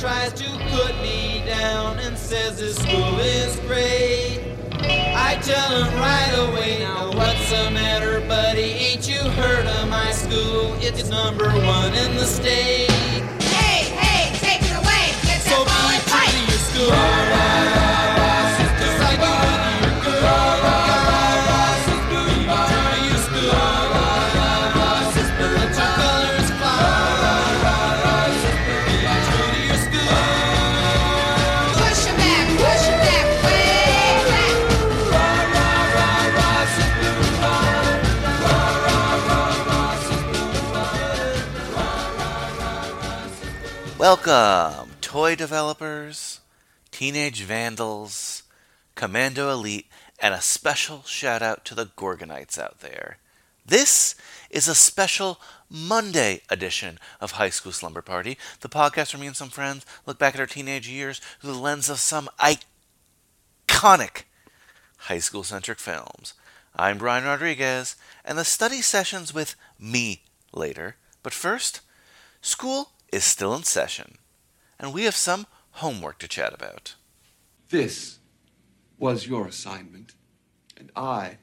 tries to put me down and says his school is great, I tell him right away, now what's the matter, buddy? Ain't you heard of my school? It's number one in the state. Welcome, toy developers, teenage vandals, Commando Elite, and a special shout out to the Gorgonites out there. This is a special Monday edition of High School Slumber Party, the podcast where me and some friends look back at our teenage years through the lens of some iconic high school centric films. I'm Brian Rodriguez, and the study sessions with me later. But first, School is still in session, and we have some homework to chat about. This was your assignment, and I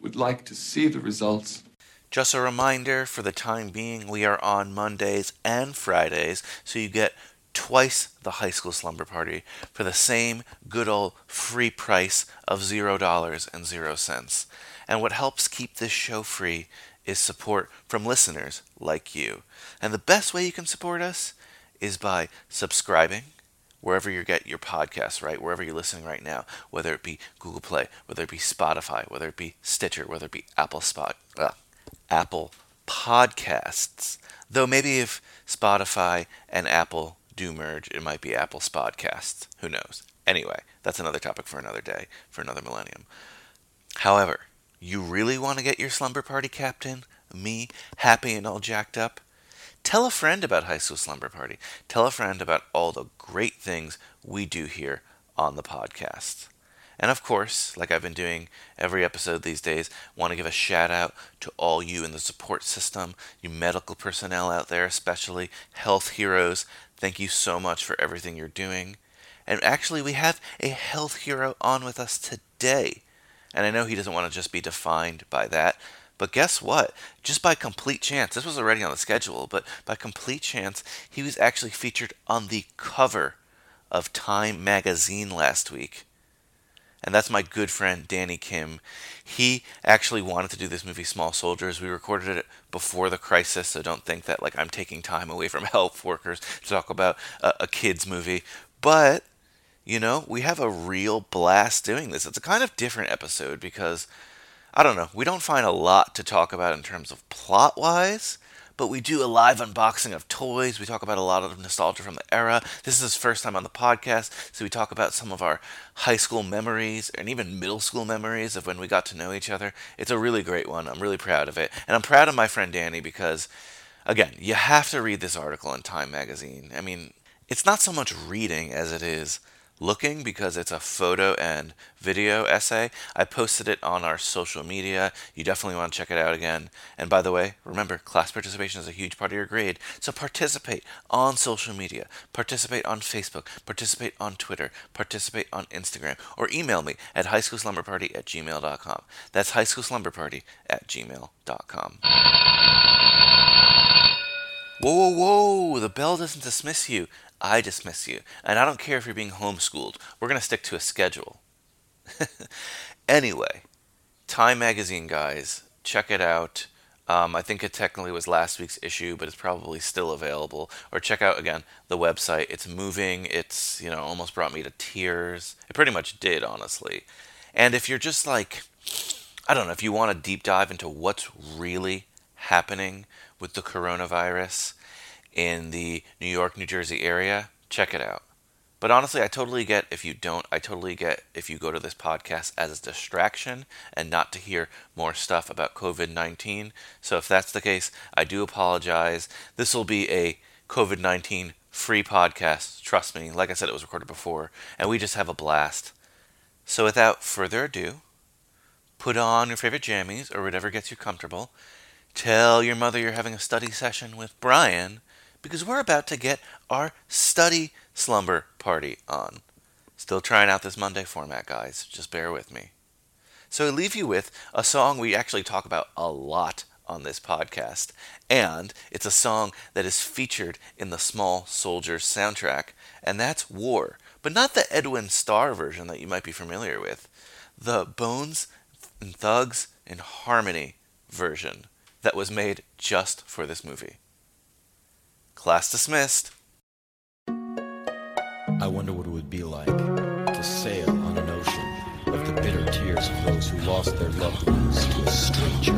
would like to see the results. Just a reminder for the time being, we are on Mondays and Fridays, so you get twice the high school slumber party for the same good old free price of $0 and 0 cents. And what helps keep this show free is support from listeners like you. And the best way you can support us is by subscribing wherever you get your podcasts, right? Wherever you're listening right now, whether it be Google Play, whether it be Spotify, whether it be Stitcher, whether it be Apple Spot, uh, Apple Podcasts. Though maybe if Spotify and Apple do merge, it might be Apple Spodcasts. Who knows? Anyway, that's another topic for another day, for another millennium. However, you really want to get your slumber party captain, me, happy and all jacked up? Tell a friend about High School Slumber Party. Tell a friend about all the great things we do here on the podcast. And of course, like I've been doing every episode these days, want to give a shout out to all you in the support system, you medical personnel out there, especially health heroes. Thank you so much for everything you're doing. And actually, we have a health hero on with us today. And I know he doesn't want to just be defined by that. But guess what? Just by complete chance, this was already on the schedule, but by complete chance, he was actually featured on the cover of Time magazine last week. And that's my good friend Danny Kim. He actually wanted to do this movie Small Soldiers. We recorded it before the crisis, so don't think that like I'm taking time away from health workers to talk about a, a kids movie. But you know, we have a real blast doing this. It's a kind of different episode because I don't know, we don't find a lot to talk about in terms of plot wise, but we do a live unboxing of toys. We talk about a lot of nostalgia from the era. This is his first time on the podcast, so we talk about some of our high school memories and even middle school memories of when we got to know each other. It's a really great one. I'm really proud of it. And I'm proud of my friend Danny because, again, you have to read this article in Time magazine. I mean, it's not so much reading as it is looking because it's a photo and video essay. I posted it on our social media. You definitely want to check it out again. And by the way, remember, class participation is a huge part of your grade. So participate on social media, participate on Facebook, participate on Twitter, participate on Instagram, or email me at highschoolslumberparty at gmail.com. That's highschoolslumberparty at gmail.com. Whoa, whoa, whoa! The bell doesn't dismiss you. I dismiss you. And I don't care if you're being homeschooled. We're going to stick to a schedule. anyway, Time Magazine, guys, check it out. Um, I think it technically was last week's issue, but it's probably still available. Or check out again the website. It's moving. It's you know almost brought me to tears. It pretty much did, honestly. And if you're just like, I don't know, if you want to deep dive into what's really happening with the coronavirus in the New York, New Jersey area, check it out. But honestly, I totally get if you don't. I totally get if you go to this podcast as a distraction and not to hear more stuff about COVID 19. So if that's the case, I do apologize. This will be a COVID 19 free podcast. Trust me. Like I said, it was recorded before, and we just have a blast. So without further ado, put on your favorite jammies or whatever gets you comfortable. Tell your mother you're having a study session with Brian because we're about to get our study slumber party on. Still trying out this Monday format, guys. Just bear with me. So I leave you with a song we actually talk about a lot on this podcast, and it's a song that is featured in the Small Soldiers soundtrack, and that's War, but not the Edwin Starr version that you might be familiar with. The Bones and Thugs in Harmony version that was made just for this movie. Class dismissed. I wonder what it would be like to sail on an ocean of the bitter tears of those who lost their loved ones to a stranger.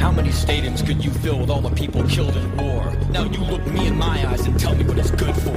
How many stadiums could you fill with all the people killed in war? Now you look me in my eyes and tell me what it's good for.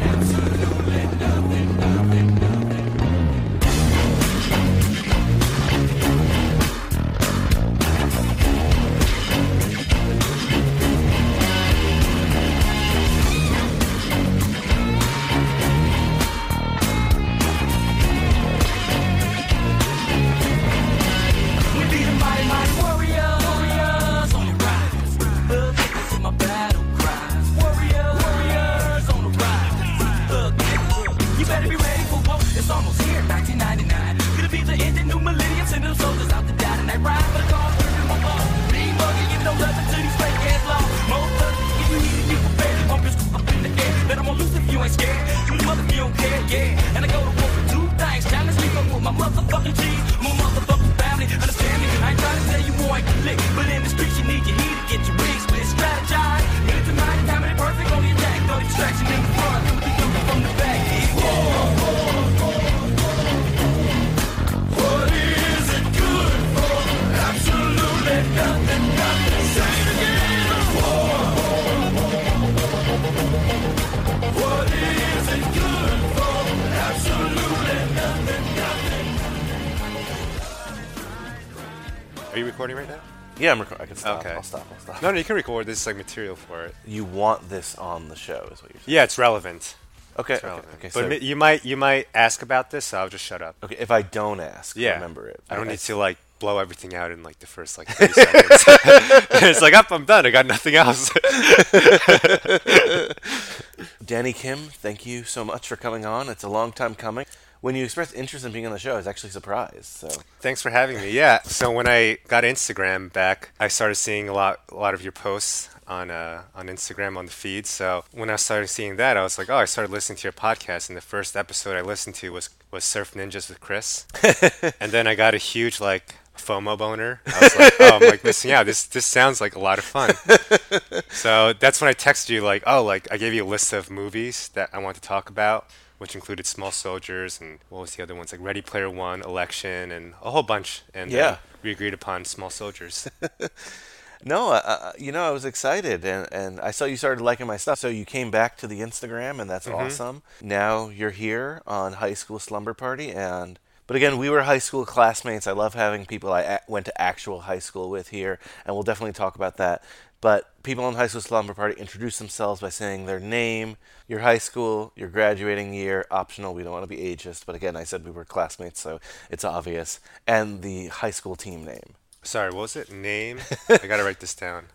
Stop. Okay. I'll stop. I'll stop. No, no, you can record. This is like material for it. You want this on the show, is what you're saying? Yeah, it's relevant. Okay. It's Okay. relevant. okay, but so- mi- you might you might ask about this, so I'll just shut up. okay. If I don't ask, Yeah, remember it. I don't need to like blow everything out in like the first like 30 seconds. it's like, up, I'm done. I got nothing else. Danny Kim, thank you so much for coming on. It's a long time coming. When you expressed interest in being on the show, I was actually surprised. So Thanks for having me. Yeah. So when I got Instagram back, I started seeing a lot a lot of your posts on uh, on Instagram on the feed. So when I started seeing that, I was like, oh, I started listening to your podcast, and the first episode I listened to was was Surf Ninjas with Chris, and then I got a huge like FOMO boner. I was like, oh, I'm like missing out. This this sounds like a lot of fun. so that's when I texted you like, oh, like I gave you a list of movies that I want to talk about, which included Small Soldiers and what was the other ones like Ready Player One, Election, and a whole bunch. And uh, Yeah. we agreed upon Small Soldiers. no, uh, uh, you know, I was excited, and and I saw you started liking my stuff. So you came back to the Instagram, and that's awesome. Now you're here on High School Slumber Party, and but again, we were high school classmates. I love having people I a- went to actual high school with here, and we'll definitely talk about that. But people on High School Slumber Party introduce themselves by saying their name, your high school, your graduating year, optional. We don't want to be ageist, but again, I said we were classmates, so it's obvious, and the high school team name. Sorry, what was it? Name? I gotta write this down.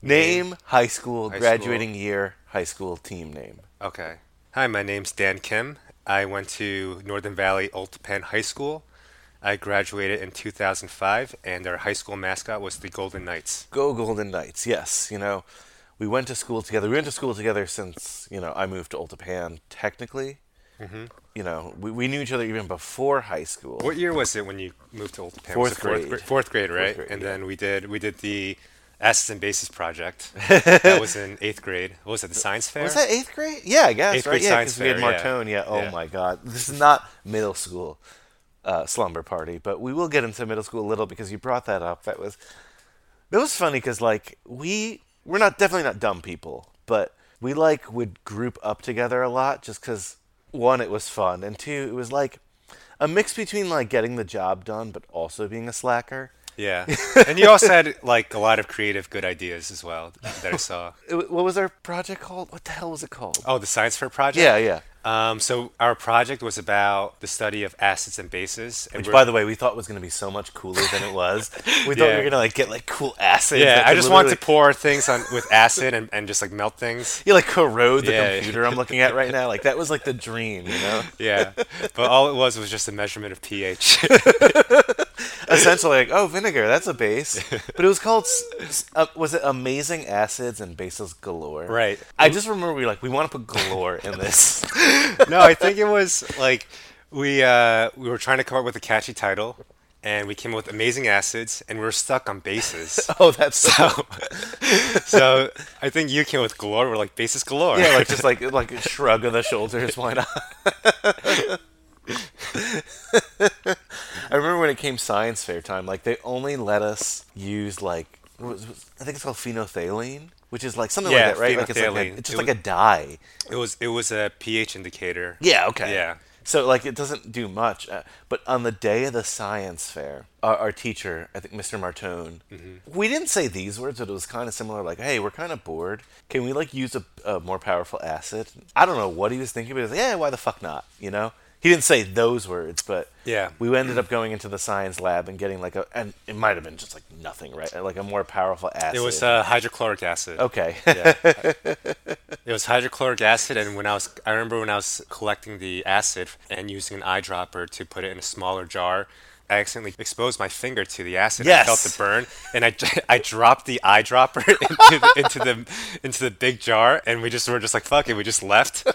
Name, high school, High graduating year, high school team name. Okay. Hi, my name's Dan Kim. I went to Northern Valley Old Tappan High School. I graduated in 2005, and our high school mascot was the Golden Knights. Go Golden Knights. Yes, you know, we went to school together. We went to school together since, you know, I moved to Old Tappan, technically. Mm-hmm. You know, we, we knew each other even before high school. What year was it when you moved to Old Tappan? Fourth was it fourth, grade. gra- fourth grade, right? grade, and yeah. then we did we did the Asses and Bases project. that was in eighth grade. What was it? The science fair? Was that eighth grade? Yeah, I guess. Eighth right? grade Yeah, science because we had fair, yeah. Yeah. Oh Yeah. my God, this is not middle school. Uh, slumber party, but we will get into middle school a little because you brought that up. That was that was funny because like we we're not definitely not dumb people, but we like would group up together a lot just because one it was fun and two it was like a mix between like getting the job done but also being a slacker. Yeah, and you also had like a lot of creative, good ideas as well that I saw. What was our project called? What the hell was it called? Oh, the science fair project. yeah, yeah. Um, so our project was about the study of acids and bases. And Which, by the way, we thought was going to be so much cooler than it was. We thought we were going to like get like cool acids. yeah, I just wanted to pour things on with acid and, and just like melt things. You like corrode the Yeah. computer I'm looking at right now. Like that was like the dream, you know. Yeah, but all it was was just a measurement of pH. Essentially, like oh, vinegar, that's a base. But it was called. Uh, was it amazing acids and bases galore? Right. I just remember we were like we want to put galore in this. no, I think it was like we uh, we were trying to come up with a catchy title, and we came up with amazing acids, and we were stuck on bases. oh, that's so. So, I think you came with galore. We're like bases galore. Yeah, like just like like a shrug of the shoulders. Why not? I remember when it came science fair time, like they only let us use like what was, was- I think it's called phenolphthalein, which is like something Yeah, like that, right? Like it's like a, it's It just like was- a dye. it was it was a pH indicator. Yeah. Okay. Yeah. So like it doesn't do much, uh, but on the day of the science fair, our, our teacher, I think Mr. Martone, Mm-hmm. we didn't say these words, but it was kind of similar. Like, hey, we're kind of bored. Can we like use a, a more powerful acid? I don't know what he was thinking, but he was like, yeah, why the fuck not? You know, he didn't say those words, but Yeah. we ended up going into the science lab and getting like a, and it might have been just like nothing, right? Like a more powerful acid. It was uh, hydrochloric acid. okay. Yeah. it was hydrochloric acid, and when I was, I remember when I was collecting the acid and using an eyedropper to put it in a smaller jar, I accidentally exposed my finger to the acid. I felt the burn, and I, I dropped the eyedropper into the, into the into the big jar, and we just were just like fuck it, we just left.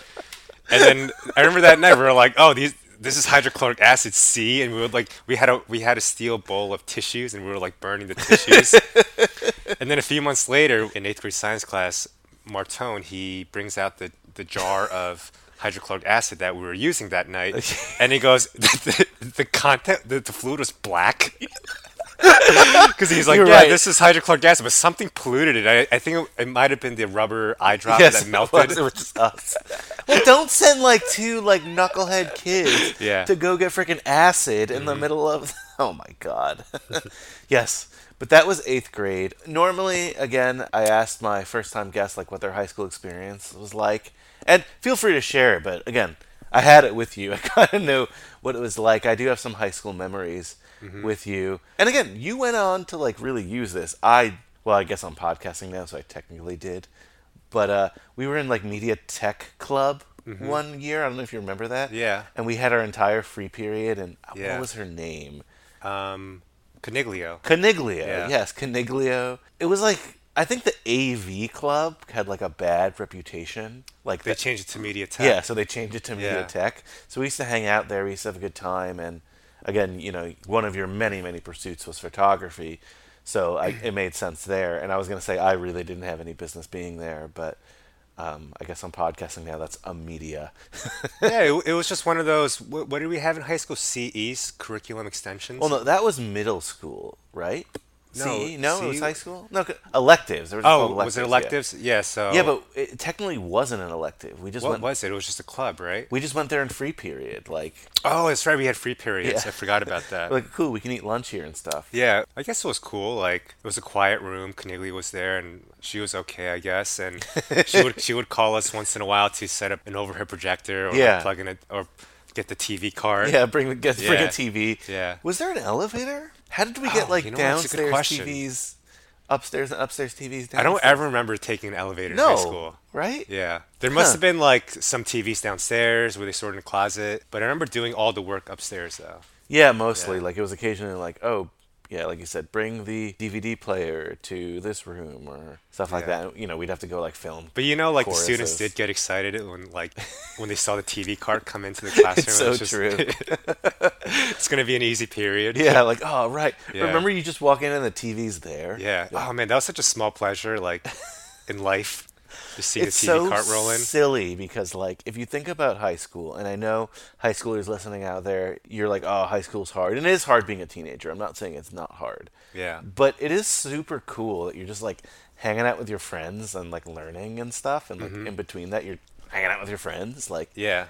And then I remember that night we were like, oh these. This is hydrochloric acid C, and we would like we had a we had a steel bowl of tissues, and we were like burning the tissues. And then a few months later, in eighth grade science class, Martone he brings out the, the jar of hydrochloric acid that we were using that night, and he goes, the, the, the content, the, the fluid was black. Because he's like, You're yeah, right. this is hydrochloric acid, but something polluted it. I, I think it, it might have been the rubber eye drop Yes, that melted. it was just us. well, don't send like two like knucklehead kids Yeah. to go get freaking acid in the mm-hmm. middle of. Oh my god. yes, but that was eighth grade. Normally, again, I asked my first time guests like what their high school experience was like, and feel free to share it. But again, I had it with you. I kind of know what it was like. I do have some high school memories with you, and again, you went on to like really use this. I well, I guess I'm podcasting now, so I technically did. But uh, we were in like media tech club one year. I don't know if you remember that. Mm-hmm. Yeah. And we had our entire free period, and Yeah. what was her name? Um, Coniglio. Caniglio. Yeah. Yes, Caniglio. It was like I think the AV club had like a bad reputation. Like They the- changed it to media tech. yeah, so they changed it to Media Yeah. Tech. So we used to hang out there. We used to have a good time. And again, you know, one of your many, many pursuits was photography. So I, it made sense there. And I was going to say I really didn't have any business being there, but um, I guess I'm podcasting now. That's a media. yeah, it, it was just one of those. What, what did we have in high school? CEs, curriculum extensions. well, no, that was middle school, right? No, CE? no, it was high school. No, electives. There was Oh, called was it electives? Yeah. so Yeah, but it technically wasn't an elective. We just what went. was it? It was just a club, right? We just went there in free period. Like, Oh, that's right. We had free periods. Yeah. I forgot about that. like cool. We can eat lunch here and stuff. yeah, I guess it was cool. Like it was a quiet room. Caniglia was there, and she was okay, I guess. And she would she would call us once in a while to set up an overhead projector or Yeah. plug in it or get the TV card. Yeah, bring the get, bring a TV. Yeah. Was there an elevator? How did we get Oh, like you know, that's a good downstairs. TVs, upstairs and upstairs TVs? Downstairs? I don't ever remember taking an elevator No. in high school. Right? Yeah. There must Huh. have been like some TVs downstairs where they stored in a closet, but I remember doing all the work upstairs though. Yeah, mostly. Yeah. Like it was occasionally like, oh, yeah, like you said, bring the DVD player to this room or stuff like Yeah. that. You know, we'd have to go like film. But you know, like the students did get excited when like when they saw the TV cart come into the classroom. It's so It's just- true. it's gonna be an easy period. Yeah, like oh right. Yeah. Remember, you just walk in and the TV's there. Yeah. Oh man, that was such a small pleasure, like in life. Just see the it's TV so cart rolling. silly because like if you think about high school, and I know high schoolers listening out there, you're like, oh, high school's hard, and it is hard being a teenager. I'm not saying it's not hard. Yeah. But it is super cool that you're just like hanging out with your friends and like learning and stuff, and like in between that, you're hanging out with your friends. Like Mm-hmm. Yeah.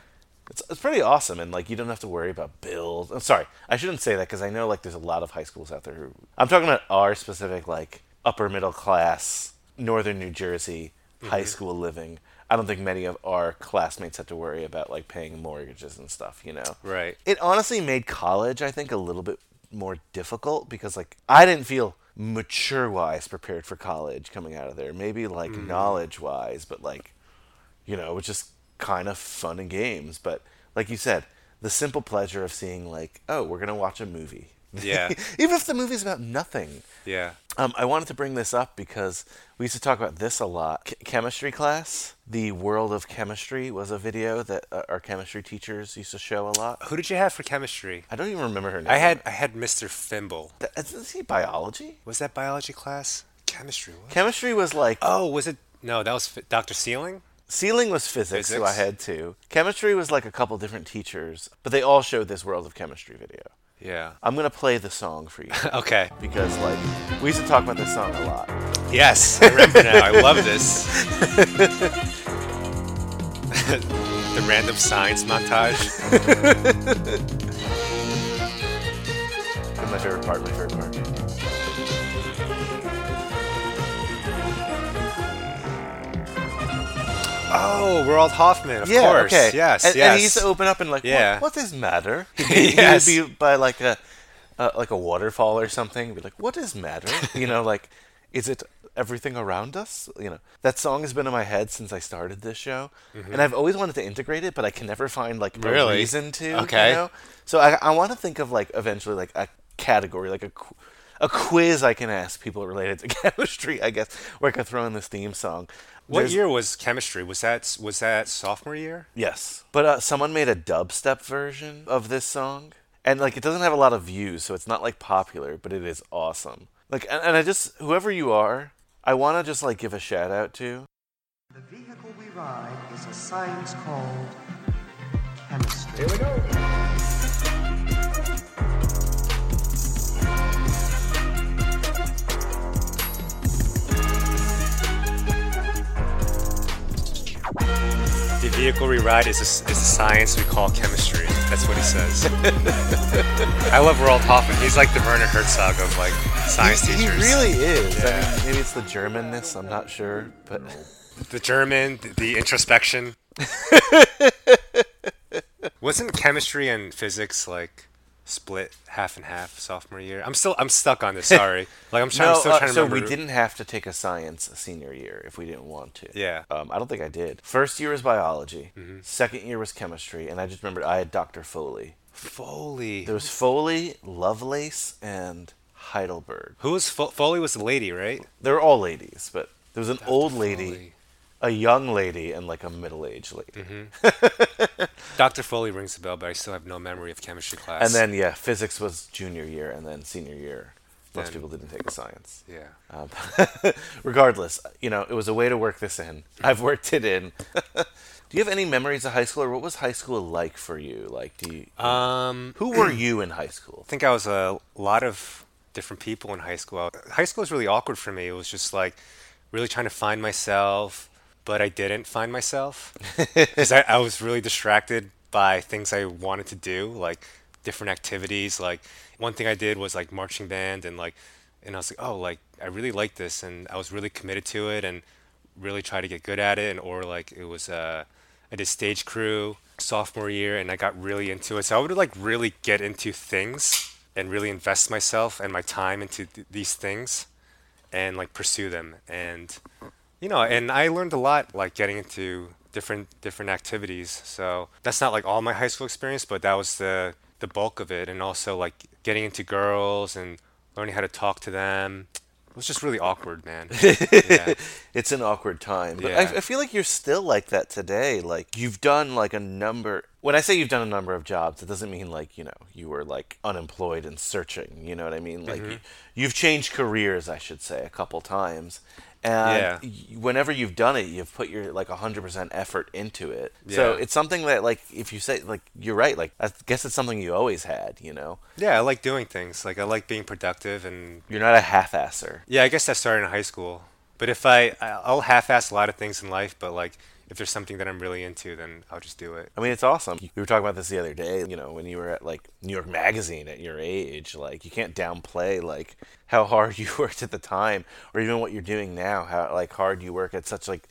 it's, it's pretty awesome, and like you don't have to worry about bills. I'm sorry, I shouldn't say that because I know like there's a lot of high schools out there who I'm talking about our specific like upper middle class northern New Jersey high mm-hmm. school living. I don't think many of our classmates had to worry about like paying mortgages and stuff. You know, Right. it honestly made college I think a little bit more difficult because like I didn't feel mature wise prepared for college coming out of there. Maybe like mm-hmm. knowledge wise, but like you know, it was just kind of fun and games. But like you said, the simple pleasure of seeing like, oh, we're gonna watch a movie. Yeah. Even if the movie's about nothing. Yeah. Um, I wanted to bring this up because we used to talk about this a lot. Ch- chemistry class, the world of chemistry was a video that uh, our chemistry teachers used to show a lot. Who did you have for chemistry? I don't even remember her name. I had I had Mr. Fimble. Th- Is, he biology? Was that biology class? Chemistry. What? Chemistry was like oh, was it? No, that was Fi- Dr. Sealing. Ceiling was physics, who I had too. Chemistry was like a couple different teachers, but they all showed this world of chemistry video. Yeah. I'm gonna play the song for you Okay. because like we used to talk about this song a lot. Yes, I remember now. I love this. the random science montage. my favorite part. My favorite part. Oh, Roald Hoffmann, of yeah, course. okay. Yes, and, yes. and he used to open up and like, Yeah. what, what does matter? He'd be, Yes. he'd be by like a uh, like a waterfall or something. He'd be like, what does matter? you know, like, is it everything around us? You know, that song has been in my head since I started this show, and I've always wanted to integrate it, but I can never find like a Mm-hmm. Really? reason to. Okay. You know? So I I want to think of like eventually like a category, like a. qu- A quiz I can ask people related to chemistry, I guess, where I can throw in this theme song. What There's- year was chemistry? Was that was that sophomore year? Yes. But uh, someone made a dubstep version of this song. And like it doesn't have a lot of views, so it's not like popular, but it is awesome. Like and, and I just whoever you are, I want to just like give a shout out to. The vehicle we ride is a science called chemistry. The vehicle we ride is a, is a science we call chemistry. That's what he says. I love Roald Hoffmann. He's like the Werner Herzog of like science he, teachers. He really is. I mean, maybe it's the Germanness. I'm not sure, but The German, the, the introspection. Wasn't chemistry and physics like split half and half sophomore year? I'm still I'm stuck on this. Sorry, like I'm trying. I'm no. still uh, trying to so remember. we didn't have to take a science senior year if we didn't want to. Yeah. Um, I don't think I did. First year was biology. Mm-hmm. Second year was chemistry, and I just remembered I had Dr. Foley. Foley. There was Foley, Lovelace, and Heidelberg. Who was Fo- Foley? Was the lady, right? They were all ladies, but there was an old lady, Foley. A young lady, and like a middle-aged lady. Mm-hmm. Dr. Foley rings the bell, but I still have no memory of chemistry class. And then yeah, physics was junior year, and then senior year, most Then- people didn't take a science. yeah. Um, regardless, you know, it was a way to work this in. I've worked it in. do you have any memories of high school, or what was high school like for you? Like, do you? Um, who were you in high school? I think I was a lot of different people in high school. High school was really awkward for me. It was just like really trying to find myself, but I didn't find myself because I, I was really distracted by things I wanted to do, like different activities. Like one thing I did was like marching band, and like, and I was like, oh, like I really like this, and I was really committed to it, and really try to get good at it. And or like it was uh, I did stage crew sophomore year, and I got really into it. So I would like really get into things and really invest myself and my time into th- these things and like pursue them and you know and i learned a lot like getting into different different activities so that's not like all my high school experience but that was the the bulk of it and also like getting into girls and learning how to talk to them it was just really awkward man yeah. it's an awkward time. But Yeah. I, I feel like you're still like that today. Like you've done like a number. When I say you've done a number of jobs, it doesn't mean like you know you were like unemployed and searching. You know what I mean? Like mm-hmm. you, you've changed careers, I should say, a couple times, And Yeah. whenever you've done it, you've put your like 100% effort into it. So it's something that like if you say like you're right, like I guess it's something you always had, you know. Yeah, I like doing things. Like I like being productive and You're not a half-asser. yeah, I guess that started in high school. But if I I- I'll half-ass a lot of things in life, but like if there's something that I'm really into, then I'll just do it. I mean, it's awesome. We were talking about this the other day. You know, when you were at like New York Magazine at your age, like you can't downplay like how hard you worked at the time, or even what you're doing now. How like hard you work at such like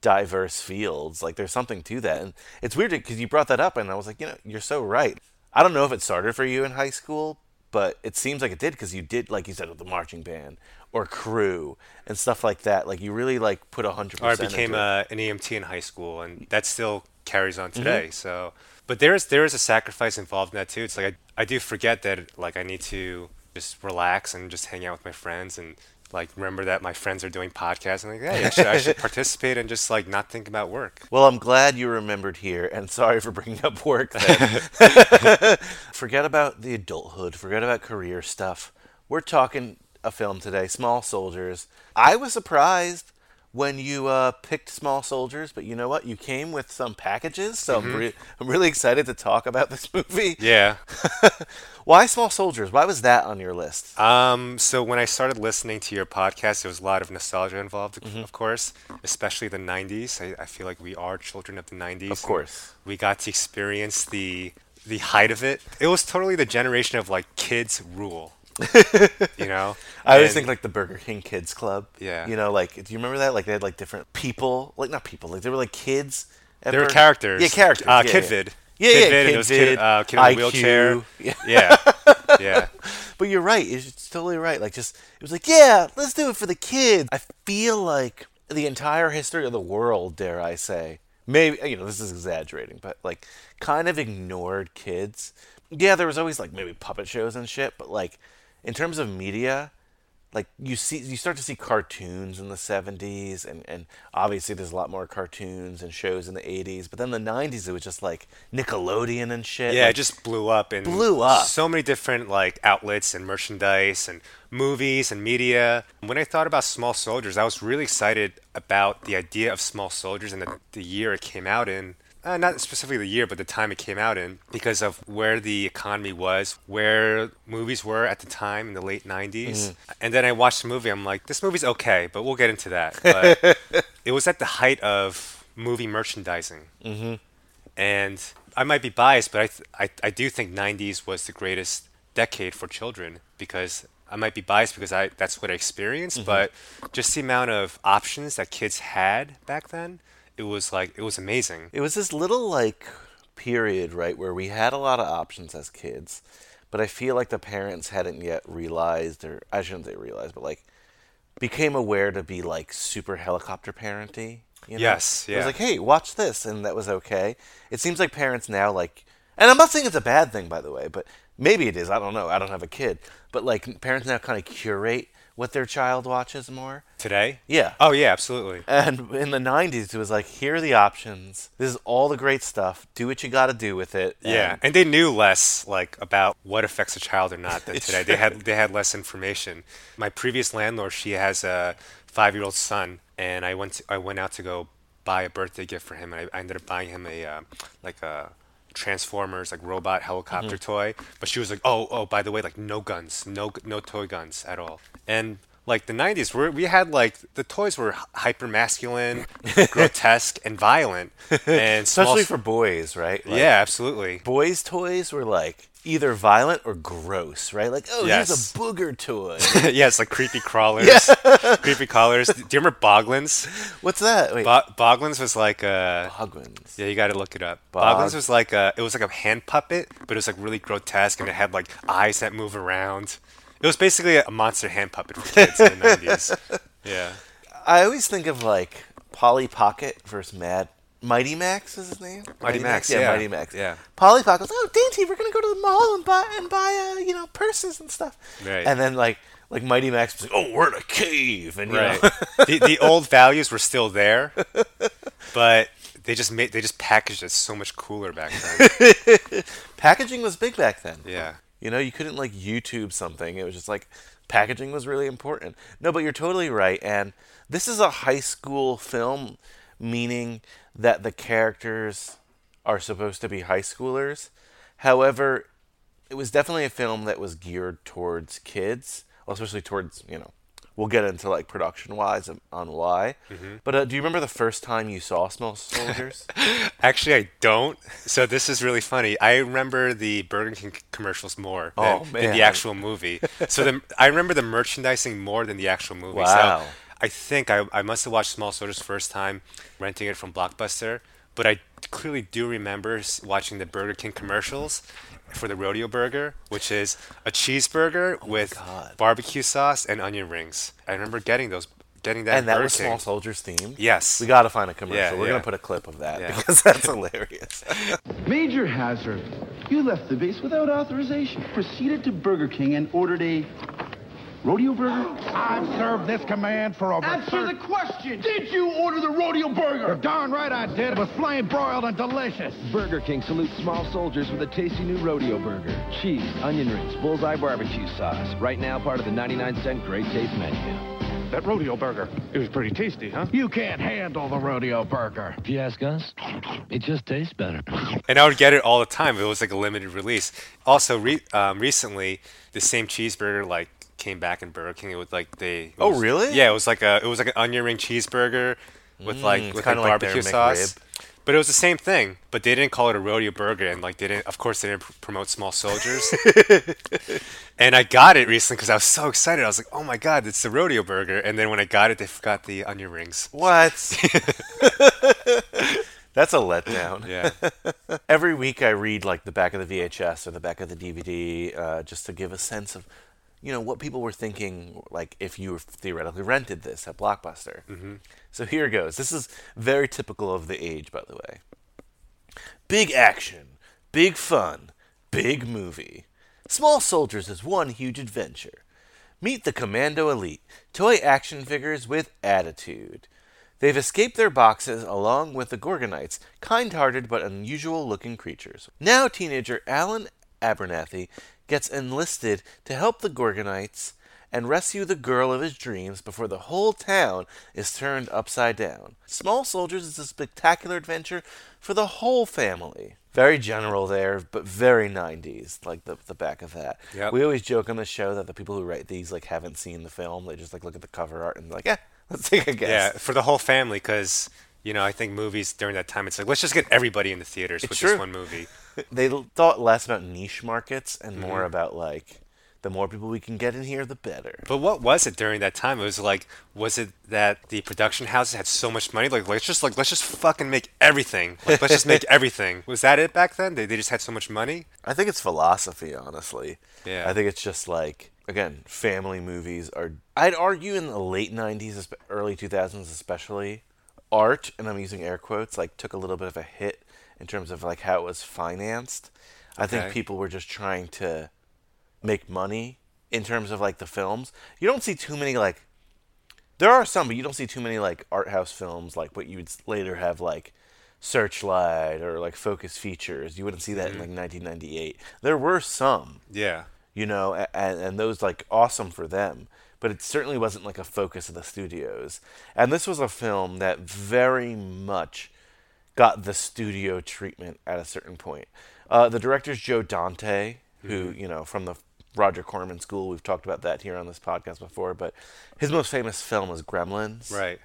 diverse fields. Like there's something to that, and it's weird because you brought that up, and I was like, you know, you're so right. I don't know if it started for you in high school, but it seems like it did because you did, like you said, with the marching band or crew and stuff like that. Like you really like put a hundred Or I became uh, an EMT in high school, and that still carries on Mm-hmm. today. So, but there is there is a sacrifice involved in that too. It's like I, I do forget that like I need to just relax and just hang out with my friends and like remember that my friends are doing podcasts and like hey I should, I should participate and just like not think about work. Well, I'm glad you remembered here, and sorry for bringing up work. Forget about the adulthood. Forget about career stuff. We're talking a film today, Small Soldiers. I was surprised when you uh, picked Small Soldiers, but you know what? You came with some packages, so I'm, re- I'm really excited to talk about this movie. Yeah. Why Small Soldiers? Why was that on your list? Um, so when I started listening to your podcast, there was a lot of nostalgia involved, Mm-hmm. of course, especially the 90s. I, I feel like we are children of the 90s. Of course. We got to experience the the height of it. It was totally the generation of like kids rule. you know? I always And- think like the Burger King Kids Club. Yeah. You know, like, do you remember that? Like, they had like different people, like not people, like they were like kids. They were characters. Yeah, characters. Uh, yeah, Kid yeah. Vid. Yeah, Kid yeah, Vid, and Kid was kid, uh, kid in a IQ. wheelchair. Yeah. Yeah. yeah. But you're right. It's totally right. Like, just it was like, yeah, let's do it for the kids. I feel like the entire history of the world, dare I say, maybe you know this is exaggerating, but like kind of ignored kids. Yeah, there was always like maybe puppet shows and shit, but like in terms of media, like you see you start to see cartoons in the 70s and and obviously there's a lot more cartoons and shows in the 80s but then the 90s it was just like nickelodeon and shit Yeah, like, it just blew up and Blew up. So many different like outlets and merchandise and movies and media. When I thought about Small Soldiers, I was really excited about the idea of Small Soldiers and the, the year it came out in. Uh, not specifically the year, but the time it came out in, because of where the economy was, where movies were at the time in the late 90s. Mm-hmm. And then I watched the movie. I'm like, this movie's okay, but we'll get into that. But it was at the height of movie merchandising mm-hmm. and I might be biased, but I, th- I I do think '90s was the greatest decade for children because I might be biased because I that's what I experienced, mm-hmm. but just the amount of options that kids had back then, it was like it was amazing. it was this little like period right where we had a lot of options as kids but i feel like the parents hadn't yet realized or i shouldn't say realized but like became aware to be like super helicopter parenty you know? Yes, it was like hey watch this and that was okay it seems like parents now like and i'm not saying it's a bad thing by the way but maybe it is i don't know i don't have a kid but like parents now kind of curate what their child watches more Today? yeah Oh yeah, absolutely. and in the 90s, it was like, here are the options. This is all the great stuff. Do what you got to do with it. Yeah, And and they knew less like about what affects a child or not than today. They had they had less information. My previous landlord, she has a five-year-old son, and I went to, I went out to go buy a birthday gift for him, and I, I ended up buying him a uh, like a Transformers like robot helicopter mm-hmm. toy. But she was like, oh oh, by the way, like no guns, no no toy guns at all, and. Like the '90s, we we had like the toys were hyper masculine, grotesque, and violent, and especially for boys, right? Like, yeah, absolutely. Boys' toys were like either violent or gross, right? Like, oh, here's Yes. a booger toy. yeah, it's like creepy crawlers, creepy crawlers. Do you remember Boglins? What's that? Wait, Bo- Boglins was like a Hogwins. yeah, you got to look it up. Bog- Boglins was like a it was like a hand puppet, but it was like really grotesque and it had like eyes that move around. It was basically a monster hand puppet for kids in the nineties. Yeah, I always think of like Polly Pocket versus Mad. Mighty Max is his name. Mighty Max, yeah, yeah, Mighty Max. yeah. Polly Pocket goes, "Oh, Dainty, we're gonna go to the mall and buy and buy, uh, you know, purses and stuff." Right. And then like like Mighty Max was like, "Oh, we're in a cave," and you right. know, the the old values were still there, but they just made they just packaged it so much cooler back then. packaging was big back then. Yeah. You know, you couldn't like YouTube something. It was just like packaging was really important. No, but you're totally right. And this is a high school film, meaning that the characters are supposed to be high schoolers. However, it was definitely a film that was geared towards kids, especially towards, you know, we'll get into like production wise on why. But uh, do you remember the first time you saw Small Soldiers? Actually, I don't. So this is really funny. I remember the Burger King commercials more than, Oh, than the actual movie. So the, I remember the merchandising more than the actual movie. Wow. So I think I, I must have watched Small Soldiers first time renting it from Blockbuster, but I clearly do remember watching the Burger King commercials for the rodeo burger, which is a cheeseburger oh with Oh God. barbecue sauce and onion rings. I remember getting those, getting that. and that Burger was King. Small Soldiers themed? Yes. We got to find a commercial. Yeah, We're yeah. going to put a clip of that Yeah. because that's hilarious. Major Hazard, you left the base without authorization. Proceeded to Burger King and ordered a rodeo burger. I've served this command for over Answer the question. Did you order the rodeo burger? You're darn right I did. It was flame broiled and delicious. Burger King salutes small soldiers with a tasty new rodeo burger. Cheese, onion rings, bullseye barbecue sauce. Right now, part of the 99 cent Great Taste menu. That rodeo burger, it was pretty tasty, huh? You can't handle the rodeo burger. If you ask us, it just tastes better. and I would get it all the time. It was like a limited release. Also, re- um, recently, the same cheeseburger like came back in Burger King. It was like they. it Oh, really? Yeah, it was like a it was like an onion ring cheeseburger with Mm, like with like kinda like barbecue sauce. McRib. But it was the same thing. But they didn't call it a rodeo burger, and like they didn't. Of course, they didn't pr- promote small soldiers. and I got it recently because I was so excited. I was like, "Oh my god, it's the rodeo burger!" And then when I got it, they forgot the onion rings. What? That's a letdown. Yeah. Every week I read like the back of the VHS or the back of the DVD uh, just to give a sense of, you know, what people were thinking. Like if you theoretically rented this at Blockbuster. Mm-hmm. So here goes. This is very typical of the age, by the way. Big action, big fun, big movie. Small Soldiers is one huge adventure. Meet the Commando Elite, toy action figures with attitude. They've escaped their boxes along with the Gorgonites, kind hearted but unusual looking creatures. Now, teenager Alan Abernathy gets enlisted to help the Gorgonites and rescue the girl of his dreams before the whole town is turned upside down. Small Soldiers is a spectacular adventure for the whole family. Very general there, but very 90s, like the, the back of that. Yep. We always joke on the show that the people who write these like haven't seen the film. They just like look at the cover art and like, yeah, let's take a guess. Yeah, for the whole family, because you know I think movies during that time, it's like let's just get everybody in the theaters with true. this one movie. they thought less about niche markets and more Mhm. about like the more people we can get in here, the better. But what was it during that time? It was like, was it that the production houses had so much money? Like, let's just like let's just fucking make everything. Like, let's just make everything. Was that it back then? They, they just had so much money. I think it's philosophy, honestly. Yeah. I think it's just like again, family movies are. I'd argue in the late '90s, early 2000s, especially, art, and I'm using air quotes, like took a little bit of a hit in terms of like how it was financed. I think people were just trying to make money in terms of like the films. You don't see too many like. There are some, but you don't see too many like art house films like what you would later have like Searchlight or like Focus Features. You wouldn't see that in mm-hmm. like 1998. There were some, Yeah. you know, and, and those like awesome for them. But it certainly wasn't like a focus of the studios. And this was a film that very much got the studio treatment at a certain point. Uh, the director's Joe Dante, who you know from the Roger Corman School. We've talked about that here on this podcast before. But his most famous film is Gremlins. Right.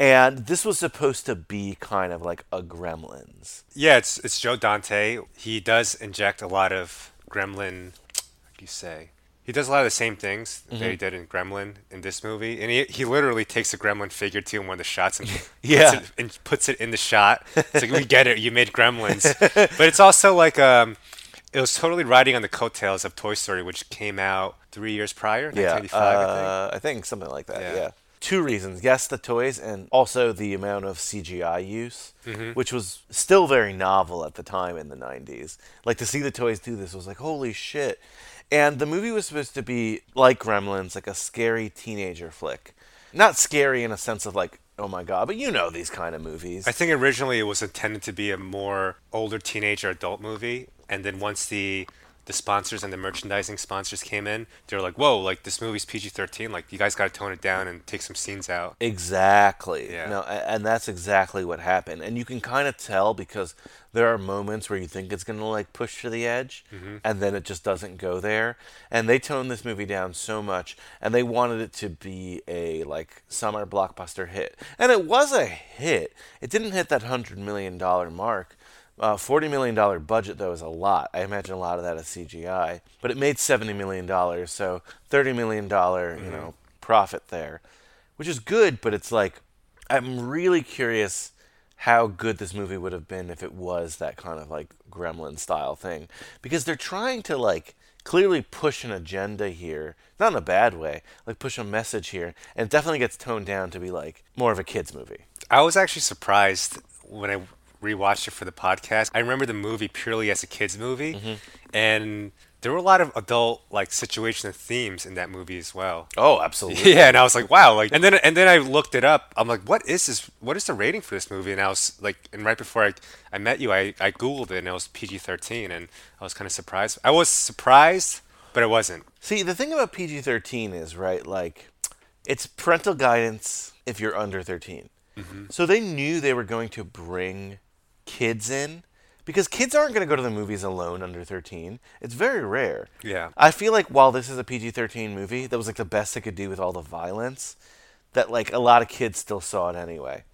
And this was supposed to be kind of like a Gremlins. Yeah, it's it's Joe Dante. He does inject a lot of Gremlin. Do you say? He does a lot of the same things that he Mhm. did in Gremlin in this movie, and he, he literally takes a Gremlin figure to one of the shots and Yeah. puts it, and puts it in the shot. It's like we get it, you made Gremlins, but it's also like um, it was totally riding on the coattails of Toy Story, which came out three years prior, Yeah, 1985, I think. uh, I think something like that. Yeah. Yeah. Two reasons: yes, the toys, and also the amount of CGI use, Mhm. which was still very novel at the time in the '90s. Like to see the toys do this was like, holy shit! And the movie was supposed to be like Gremlins, like a scary teenager flick. Not scary in a sense of like, oh my god, but you know these kind of movies. I think originally it was intended to be a more older teenager adult movie, and then once the the sponsors and the merchandising sponsors came in, they were like, "Whoa, like this movie's PG-13. Like you guys got to tone it down and take some scenes out." Exactly. Yeah. No, and that's exactly what happened. And you can kind of tell because there are moments where you think it's going to like push to the edge Mhm. and then it just doesn't go there. And they toned this movie down so much and they wanted it to be a like summer blockbuster hit. And it was a hit. It didn't hit that 100 million dollar mark. Uh, $40 million budget, though, is a lot. I imagine a lot of that is CGI. But it made $70 million, so $30 million, you know, profit there which is good, but it's like I'm really curious how good this movie would have been if it was that kind of like gremlin style thing because they're trying to like clearly push an agenda here not in a bad way like push a message here and it definitely gets toned down to be like more of a kids movie I was actually surprised when I rewatched it for the podcast. I remember the movie purely as a kids movie, Mm-hmm. and there were a lot of adult like situation and themes in that movie as well. Oh, absolutely. Yeah, and I was like, wow, like, and then and then I looked it up. I'm like, what is this? What is the rating for this movie? And I was like, and right before I I met you, I I googled it and it was PG-13, and I was kind of surprised. I was surprised, but it wasn't. See, the thing about PG 13 is, right, like, it's parental guidance if you're under 13. Mhm. So they knew they were going to bring kids in because kids aren't going to go to the movies alone under 13. It's very rare. Yeah. I feel like while this is a PG 13 movie, that was like the best they could do with all the violence, that like a lot of kids still saw it anyway.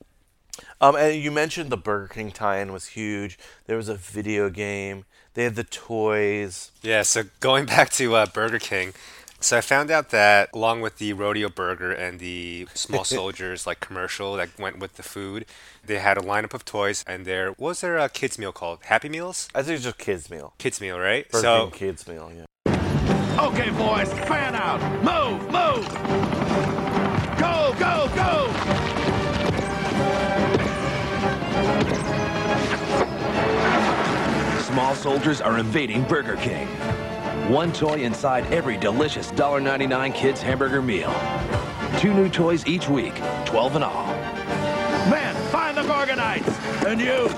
Um, and you mentioned the Burger King tie-in was huge. There was a video game. They had the toys. Yeah, so going back to uh, Burger King, so I found out that along with the rodeo burger and the small soldiers like commercial that went with the food, they had a lineup of toys and there what was their uh, kids meal called Happy Meals. I think it's just kids meal. Kids meal, right? Burger so King kids meal. Yeah. Okay, boys, fan out. Move, move. Go, go, go. Small soldiers are invading Burger King. One toy inside every delicious $1.99 kids hamburger meal. Two new toys each week, 12 in all. Man, find the Gorgonites. And you,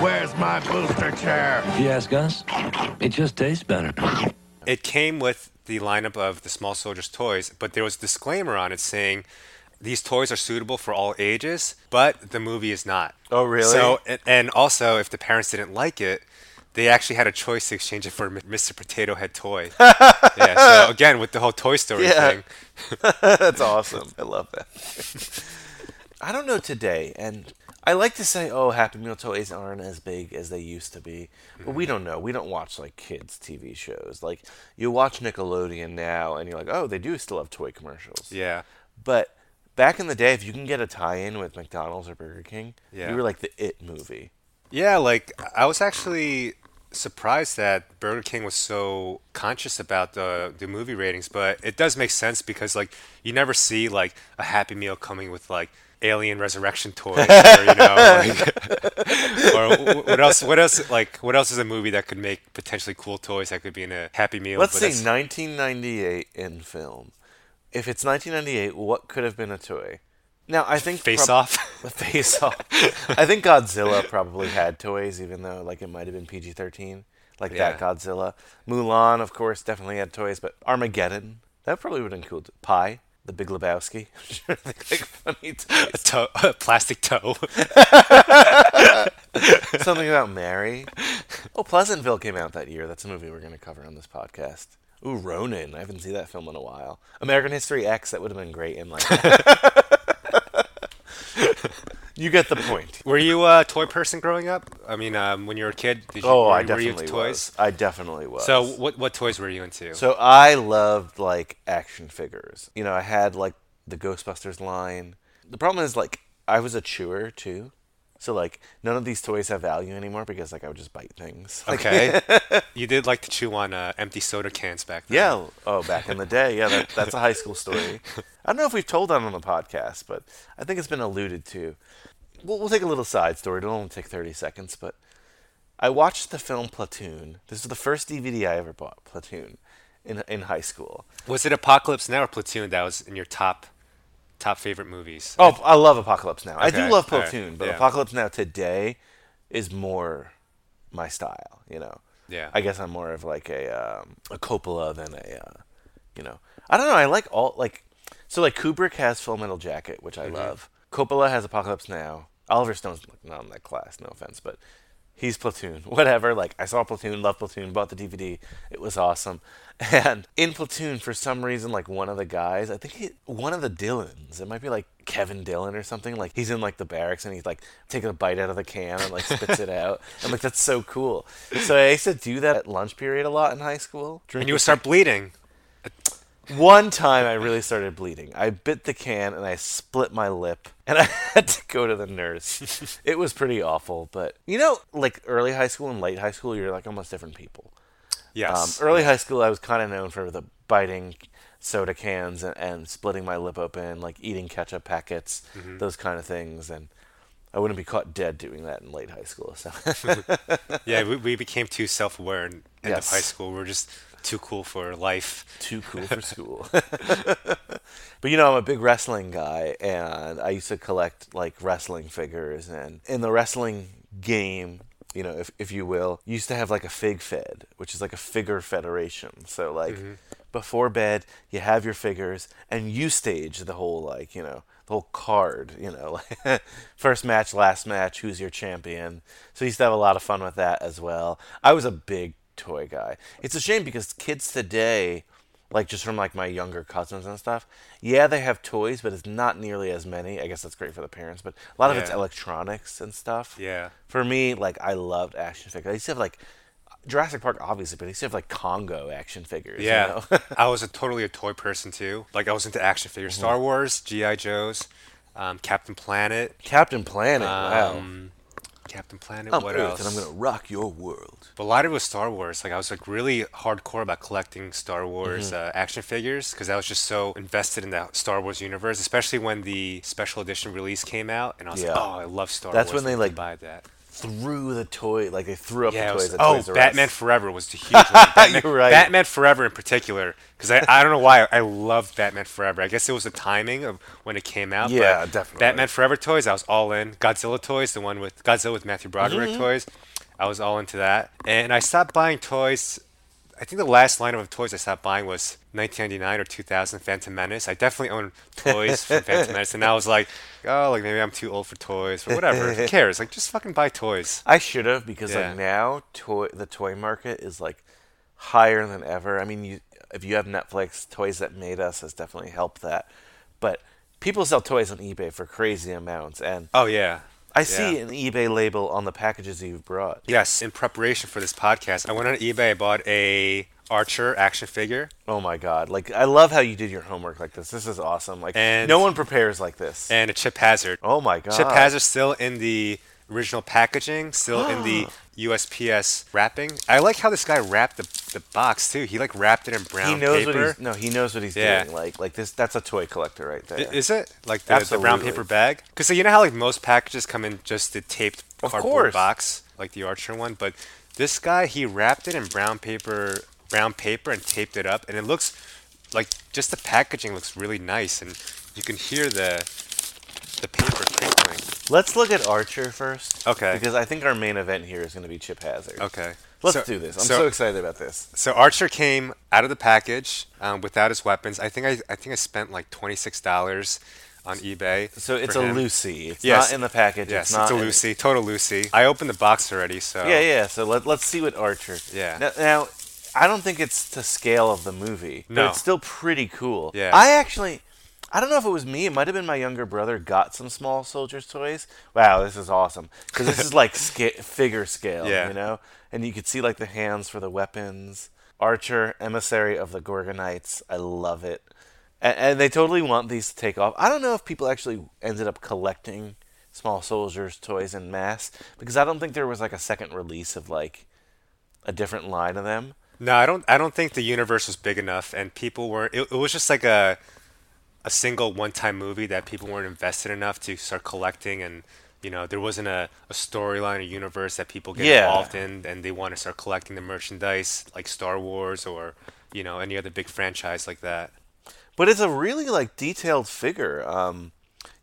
where's my booster chair? If you ask us, it just tastes better. it came with the lineup of the small soldiers toys, but there was a disclaimer on it saying these toys are suitable for all ages, but the movie is not. Oh, really? So and, and also if the parents didn't like it, they actually had a choice to exchange it for a Mr. Potato Head toy. yeah. So again, with the whole Toy Story Yeah. thing. That's awesome. I love that. I don't know today, and I like to say, oh, Happy Meal toys aren't as big as they used to be, but we mm-hmm. don't know. We don't watch like kids' TV shows. Like you watch Nickelodeon now, and you're like, oh, they do still have toy commercials. Yeah. But back in the day, if you can get a tie-in with McDonald's or Burger King, Yeah. you were like the it movie. Yeah, like I was actually surprised that Burger King was so conscious about the the movie ratings, but it does make sense because like you never see like a Happy Meal coming with like alien resurrection toys or you know like, or what else what else like what else is a movie that could make potentially cool toys that could be in a Happy Meal Let's see, 1998 in film. If it's 1998, what could have been a toy? Now I think Face prob- Off? The Face Off. I think Godzilla probably had toys, even though like it might have been PG-13, like that Godzilla. Mulan, of course, definitely had toys, but Armageddon that probably would cool. Pie, The Big Lebowski. Sure, like funny toys. a, toe, a plastic toe. Something about Mary. Oh, Pleasantville came out that year. That's a movie we're going to cover on this podcast. Ooh, Ronin. I haven't seen that film in a while. American History X. That would have been great in like. You get the point. Were you a toy person growing up? I mean, um, when you were a kid, did you, Oh, were, I were you definitely into toys? was. I definitely was. So, what what toys were you into? So I loved like action figures. You know, I had like the Ghostbusters line. The problem is like I was a chewer too. So like none of these toys have value anymore because like I would just bite things. Okay. you did like to chew on uh, empty soda cans back then. Yeah. Oh, back in the day. Yeah, that, that's a high school story. I don't know if we've told that on the podcast, but I think it's been alluded to. We'll, we'll take a little side story. It'll only take 30 seconds, but I watched the film Platoon. This is the first DVD I ever bought, Platoon, in, in high school. Was it Apocalypse Now or Platoon that was in your top top favorite movies? Oh, I love Apocalypse Now. I do Okay, love all right, Platoon, but yeah. Apocalypse Now today is more my style, you know. Yeah. I guess I'm more of like a um, a Coppola than a uh, you know. I don't know. I like all like so like Kubrick has Full Metal Jacket, which I Mm-hmm. love. Coppola has Apocalypse Now. Oliver Stone's not in that class. No offense, but he's Platoon. Whatever. Like I saw Platoon, love Platoon, bought the DVD. It was awesome. And in Platoon, for some reason, like one of the guys, I think he, one of the Dylans, it might be like Kevin Dillon or something. Like he's in like the barracks and he's like taking a bite out of the can and like spits it out. I'm like, that's so cool. So I used to do that at lunch period a lot in high school. And you would start bleeding. One time I really started bleeding. I bit the can and I split my lip and I had to go to the nurse. it was pretty awful, but you know, like early high school and late high school, you're like almost different people. Yes. Um, early high school, I was kind of known for the biting soda cans and, and splitting my lip open, like eating ketchup packets, Mhm. those kind of things, and I wouldn't be caught dead doing that in late high school. So yeah, we, we became too self-aware in end Yes. of high school. We are just too cool for life. Too cool for school. but you know, I'm a big wrestling guy, and I used to collect like wrestling figures. And in the wrestling game, you know, if if you will, you used to have like a fig fed, which is like a figure federation. So like Mhm. before bed, you have your figures, and you stage the whole like you know the whole card. You know, first match, last match, who's your champion. So I used to have a lot of fun with that as well. I was a big toy guy. It's a shame because kids today, like just from like my younger cousins and stuff, yeah, they have toys, but it's not nearly as many. I guess that's great for the parents, but a lot of it's electronics and stuff. Yeah. For me, like I loved action figures. I used to have like Jurassic Park, obviously, but I used to have like Congo action figures. Yeah, You know? I was a totally a toy person too. Like I was into action figures, Mm-hmm. Star Wars, GI Joes, um, Captain Planet. Captain Planet. wow. Captain Planet. I'm what Earth, else? and I'm gonna rock your world. But a lot of it was Star Wars. Like I was like really hardcore about collecting Star Wars Mhm. uh, action figures because I was just so invested in the Star Wars universe, especially when the special edition release came out, and I was Yeah. like, oh, I love Star That's Wars. That's when they like buy that. Threw the toy, like they threw up Yeah, the was- toys at oh, Toys. Batman Forever was the huge one. Batman, You're right. Batman Forever in particular, because I, I don't know why I loved Batman Forever. I guess it was the timing of when it came out. Yeah, definitely. Batman Forever toys, I was all in. Godzilla toys, the one with Godzilla with Matthew Broderick Mhm. toys, I was all into that. And I stopped buying toys. I think the last line of toys I stopped buying was 1999 or 2000 Phantom Menace. I definitely owned toys from Phantom Menace, and I was like, oh, like maybe I'm too old for toys or whatever. Who cares? Like just fucking buy toys. I should have because Yeah. like now toy the toy market is like higher than ever. I mean, you if you have Netflix, Toys That Made Us has definitely helped that. But people sell toys on eBay for crazy amounts, and Oh yeah. I see Yeah. an eBay label on the packages you've brought. Yes, in preparation for this podcast, I went on eBay. I bought a Archer action figure. Oh my god! Like I love how you did your homework like this. This is awesome. Like And- no one prepares like this. and a Chip Hazard. Oh my god! Chip Hazard still in the original packaging, still in the USPS wrapping. I like how this guy wrapped the, the box too. He like wrapped it in brown he knows paper. what he's no. He knows what he's Yeah. doing. Like like this. That's a toy collector right there. Is it like the, the brown paper bag? Because you know how like most packages come in just the taped cardboard box, like the Archer one, but this guy he wrapped it in brown paper, brown paper, and taped it up, and it looks like just the packaging looks really nice, and you can hear the the paper crinkling. Let's look at Archer first. Okay. Because I think our main event here is going to be Chip Hazard. Okay. Let's So- do this. I'm so- so, excited about this. So Archer came out of the package um, without his weapons. I think I, I think I spent like twenty six dollars on eBay. So it's a him. Lucy. It's Yes. not in the package. Yes, it's, not a in- Lucy, total Lucy. I opened the box already, so Yeah, yeah. So let, let's see what Archer. Yeah. Now, now, I don't think it's to scale of the movie, No. but it's still pretty cool. Yeah. I actually, I don't know if it was me. It might have been my younger brother got some small soldiers toys. Wow, this is awesome because this is like sca- figure scale. Yeah. You know, and you could see like the hands for the weapons. Archer, emissary of the Gorgonites. I love it. And, and they totally want these to take off. I don't know if people actually ended up collecting small soldiers toys in mass because I don't think there was like a second release of like a different line of them. No, I don't. I don't think the universe was big enough, and people weren't. It, it was just like a a single one-time movie that people weren't invested enough to start collecting, and you know there wasn't a, a storyline or universe that people get Yeah. involved in, and they want to start collecting the merchandise like Star Wars or you know any other big franchise like that. But it's a really like detailed figure. Um,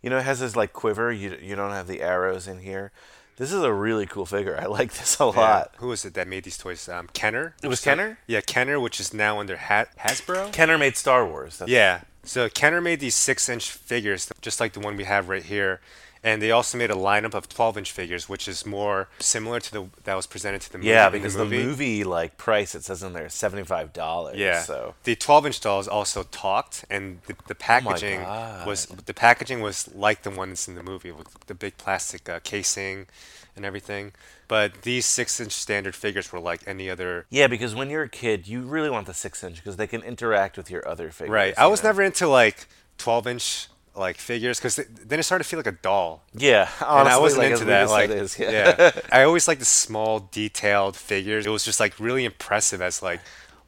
you know, it has this like quiver. You you don't have the arrows in here. This is a really cool figure. I like this a Yeah. lot. Who was it that made these toys? Um, Kenner. It was Kenner? Yeah, Kenner, which is now under ha- Hasbro. Kenner made Star Wars. That's, Yeah. So Kenner made these six-inch figures, just like the one we have right here, and they also made a lineup of 12-inch figures, which is more similar to the that was presented to the movie. Yeah, because the movie. like price it says in there is seventy five dollars. Yeah. So the 12-inch dolls also talked, and the, the packaging was the packaging was like the ones in the movie with the big plastic uh, casing and everything. But these six-inch standard figures were like any other. yeah, because when you're a kid, you really want the six inch because they can interact with your other figures. Right. I was know? never into like 12-inch like figures because then it started to feel like a doll. Yeah, and I honestly, wasn't like, into that. Like, is, yeah. yeah, I always like the small, detailed figures. It was just like really impressive as like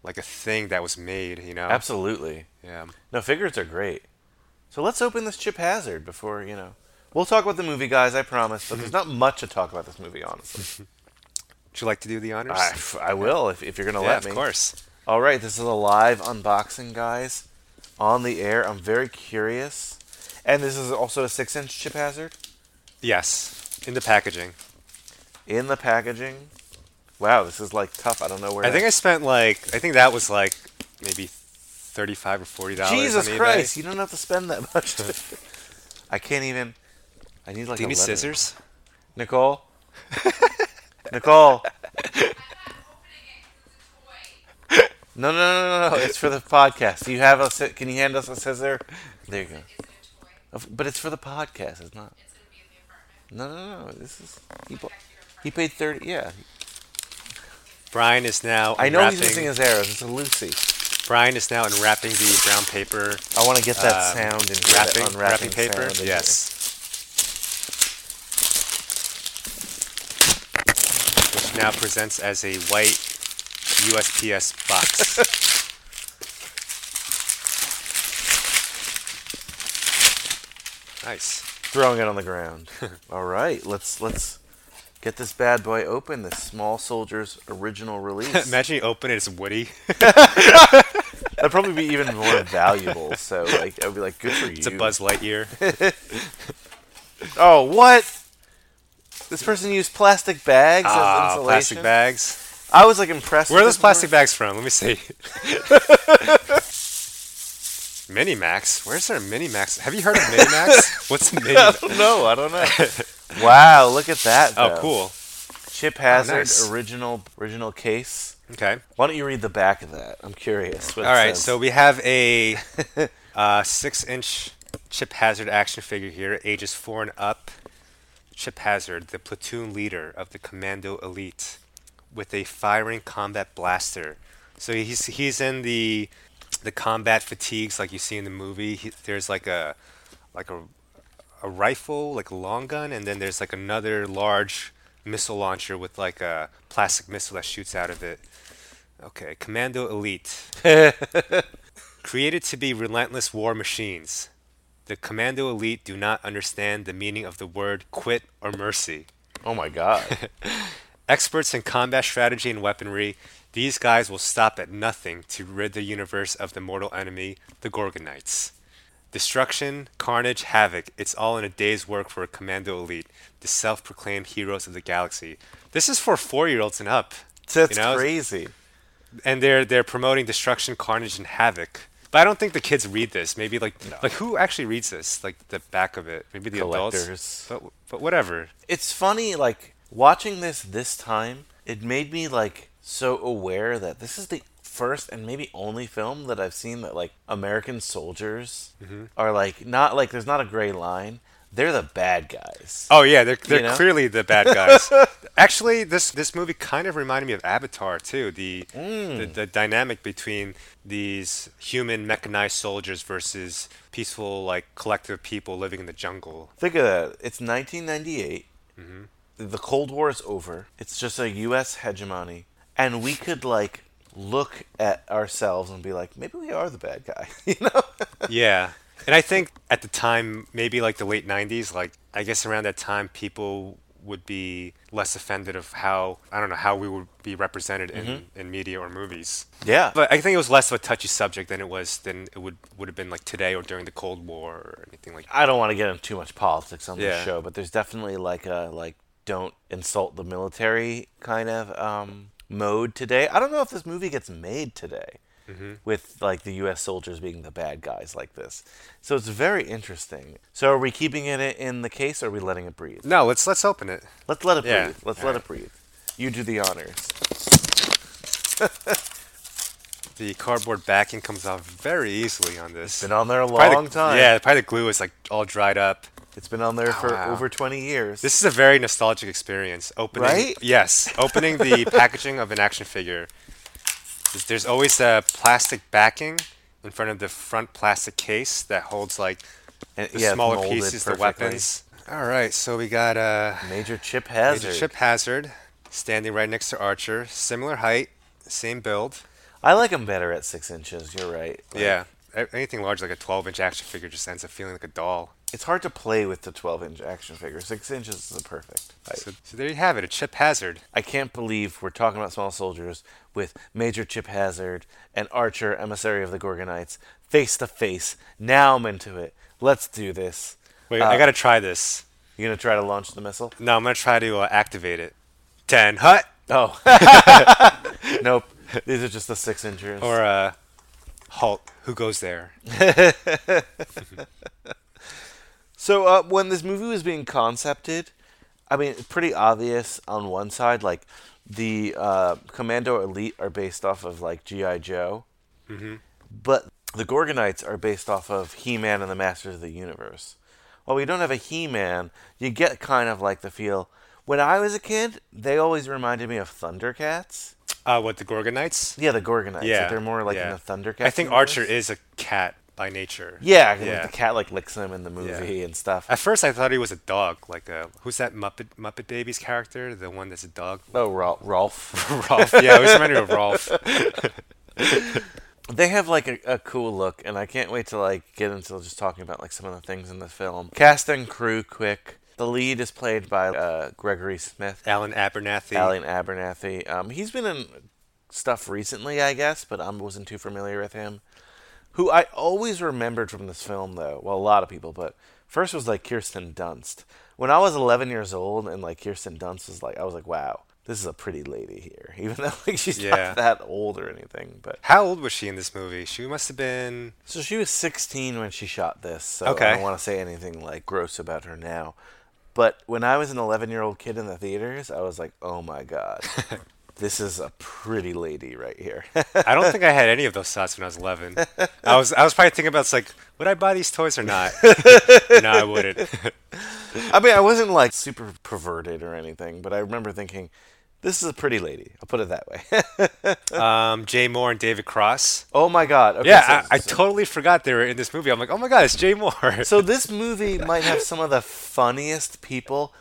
like a thing that was made. You know. Absolutely. Yeah. No, figures are great. So let's open this Chip Hazard before you know. We'll talk about the movie, guys. I promise. But there's not much to talk about this movie, honestly. Would you like to do the honors? I, I will if, if you're gonna Yeah, let me. of course. All right, this is a live unboxing, guys, on the air. I'm very curious, and this is also a six-inch Chip Hazard Yes, in the packaging. in the packaging. Wow, this is like tough. I don't know where. I think I spent like I think that was like maybe thirty-five or forty dollars. Jesus. Christ, you don't have to spend that much. I can't even. I need like. Do you a need letter. scissors? Nicole. Nicole. No, no, no, no, no! It's for the podcast. Do you have a? Can you hand us a scissor? There you go. Of- But it's for the podcast. It's not. It's gonna be in the apartment. No, no, no! This is. He, bu- he paid thirty. Yeah. Brian is now. I know he's unwrapping- missing his arrows. It's a Lucy. Brian is now unwrapping the brown paper. I want to get that um, sound in here, that Wrapping, unwrapping wrapping paper. sound in yes. Which now presents as a white USPS box. nice. Throwing it on the ground. All right, let's let's get this bad boy open. This Small Soldiers original release. Imagine you open it, it's Woody. That'd probably be even more valuable. So like, I'd be like, good for you. It's a Buzz Lightyear. oh, what? This person used plastic bags Ah, as insulation. plastic bags. I was like impressed. Where are those plastic bags from? Let me see. Minimax? Where's there a Minimax? Have you heard of Minimax? What's a Mini? I don't know. I don't know. wow, look at that. Oh, cool. Chip Hazard nice. original original case. Okay. Why don't you read the back of that? I'm curious. All right, says. so we have a uh, six-inch Chip Hazard action figure here, ages four and up. Chip Hazard, the platoon leader of the Commando Elite, with a firing combat blaster. So he's he's in the the combat fatigues like you see in the movie. He, there's like a like a a rifle, like a long gun, and then there's like another large missile launcher with like a plastic missile that shoots out of it. Okay, Commando Elite. Created to be relentless war machines, the Commando Elite do not understand the meaning of the word quit or mercy. Oh my god. Experts in combat strategy and weaponry, these guys will stop at nothing to rid the universe of the mortal enemy, the Gorgonites. Destruction, carnage, havoc, it's all in a day's work for a Commando Elite, the self proclaimed heroes of the galaxy. This is for four year olds and up. That's you know? crazy. and they're they're promoting destruction, carnage, and havoc. But I don't think the kids read this. Maybe like like who actually reads this? Like the back of it. Maybe the Collectors. adults. But but whatever. It's funny, like watching this this time. It made me like so aware that this is the first and maybe only film that I've seen that like American soldiers Mm-hmm. are like not like there's not a gray line. They're the bad guys. Oh yeah, they're they're You know? clearly the bad guys. Actually, this this movie kind of reminded me of Avatar too. The, the Mm. the dynamic between these human mechanized soldiers versus peaceful like collective people living in the jungle. Think of that. It's 1998. Mm-hmm. The Cold War is over. It's just a U.S. hegemony, and we could like look at ourselves and be like, maybe we are the bad guy. you know? yeah. And I think at the time, maybe like the late 90s, like I guess around that time, people would be less offended of how, I don't know, how we would be represented in, Mhm. in media or movies. Yeah. But I think it was less of a touchy subject than it was, than it would, would have been like today or during the Cold War or anything like That. I don't want to get into too much politics on Yeah. this show, but there's definitely like a like don't insult the military kind of um, mode today. I don't know if this movie gets made today Mhm. with like the U.S. soldiers being the bad guys like this. So it's very interesting. So are we keeping it in the case, or are we letting it breathe? No, let's let's open it. Let's let it Yeah. breathe. Let's All let right. it breathe. You do the honors. The cardboard backing comes off very easily on this. It's been on there a Probably the- long time. Yeah, probably the glue is like all dried up. It's been on there for wow. over 20 years. This is a very nostalgic experience. Opening, Right? Yes, opening the packaging of an action figure. There's- always a plastic backing in front of the front plastic case that holds like And- the yeah, smaller pieces, the weapons. All right, so we got uh, Major Chip Hazard. Major Chip Hazard standing right next to Archer, similar height, same build. I like him better at six inches. You're right. Like, Yeah, anything large like a 12-inch action figure just ends up feeling like a doll. It's hard to play with the 12 inch action figure. Six inches is the perfect height. So, so there you have it, a Chip Hazard. I can't believe we're talking about small soldiers with Major Chip Hazard and Archer, emissary of the Gorgonites, face to face. Now I'm into it. Let's do this. Wait, Uh, I gotta try this. You gonna try to launch the missile? No, I'm gonna try to uh, activate it. Ten hut. Oh. nope. These are just the six inches. Or uh, halt. Who goes there? So uh, when this movie was being concepted, I mean, it's pretty obvious on one side, like the uh, Commando Elite are based off of like GI Joe, Mhm. but the Gorgonites are based off of He-Man and the Masters of the Universe. While we don't have a He-Man, you get kind of like the feel. When I was a kid, they always reminded me of Thundercats. Uh, what the Gorgonites? Yeah, the Gorgonites. Yeah, Like, they're more like yeah. in the Thundercats. I think universe. Archer is a cat by nature. Yeah, yeah. like the cat like licks him in the movie and stuff. At first, I thought he was a dog. Like, uh, who's that Muppet Muppet Babies character? The one that's a dog. Oh, Rowlf. Rowlf. Rowlf. Yeah, it was reminded of Rowlf. They have like a, a cool look, and I can't wait to like get into just talking about like some of the things in the film. Cast and crew, quick. The lead is played by uh, Gregory Smith, Alan Abernathy. Alan Abernathy. Um, he's been in stuff recently, I guess, but I wasn't too familiar with him. Who I always remembered from this film, though, well, a lot of people, but first was like Kirsten Dunst. When I was 11 years old, and like Kirsten Dunst was like, I was like, wow, this is a pretty lady here, even though like she's Yeah. not that old or anything. But How old was she in this movie? She must have been. so she was 16 when she shot this. So Okay. I don't want to say anything like gross about her now. But when I was an 11 year old kid in the theaters, I was like, oh my god, this is a pretty lady right here. I don't think I had any of those thoughts when I was 11. I was I was probably thinking about it's like, would I buy these toys or not? no, I wouldn't. I mean, I wasn't like super perverted or anything, but I remember thinking, this is a pretty lady. I'll put it that way. um, Jay Mohr and David Cross. oh my god. Okay, yeah, so- I, I so- totally forgot they were in this movie. I'm like, oh my god, it's Jay Mohr. So this movie might have some of the funniest people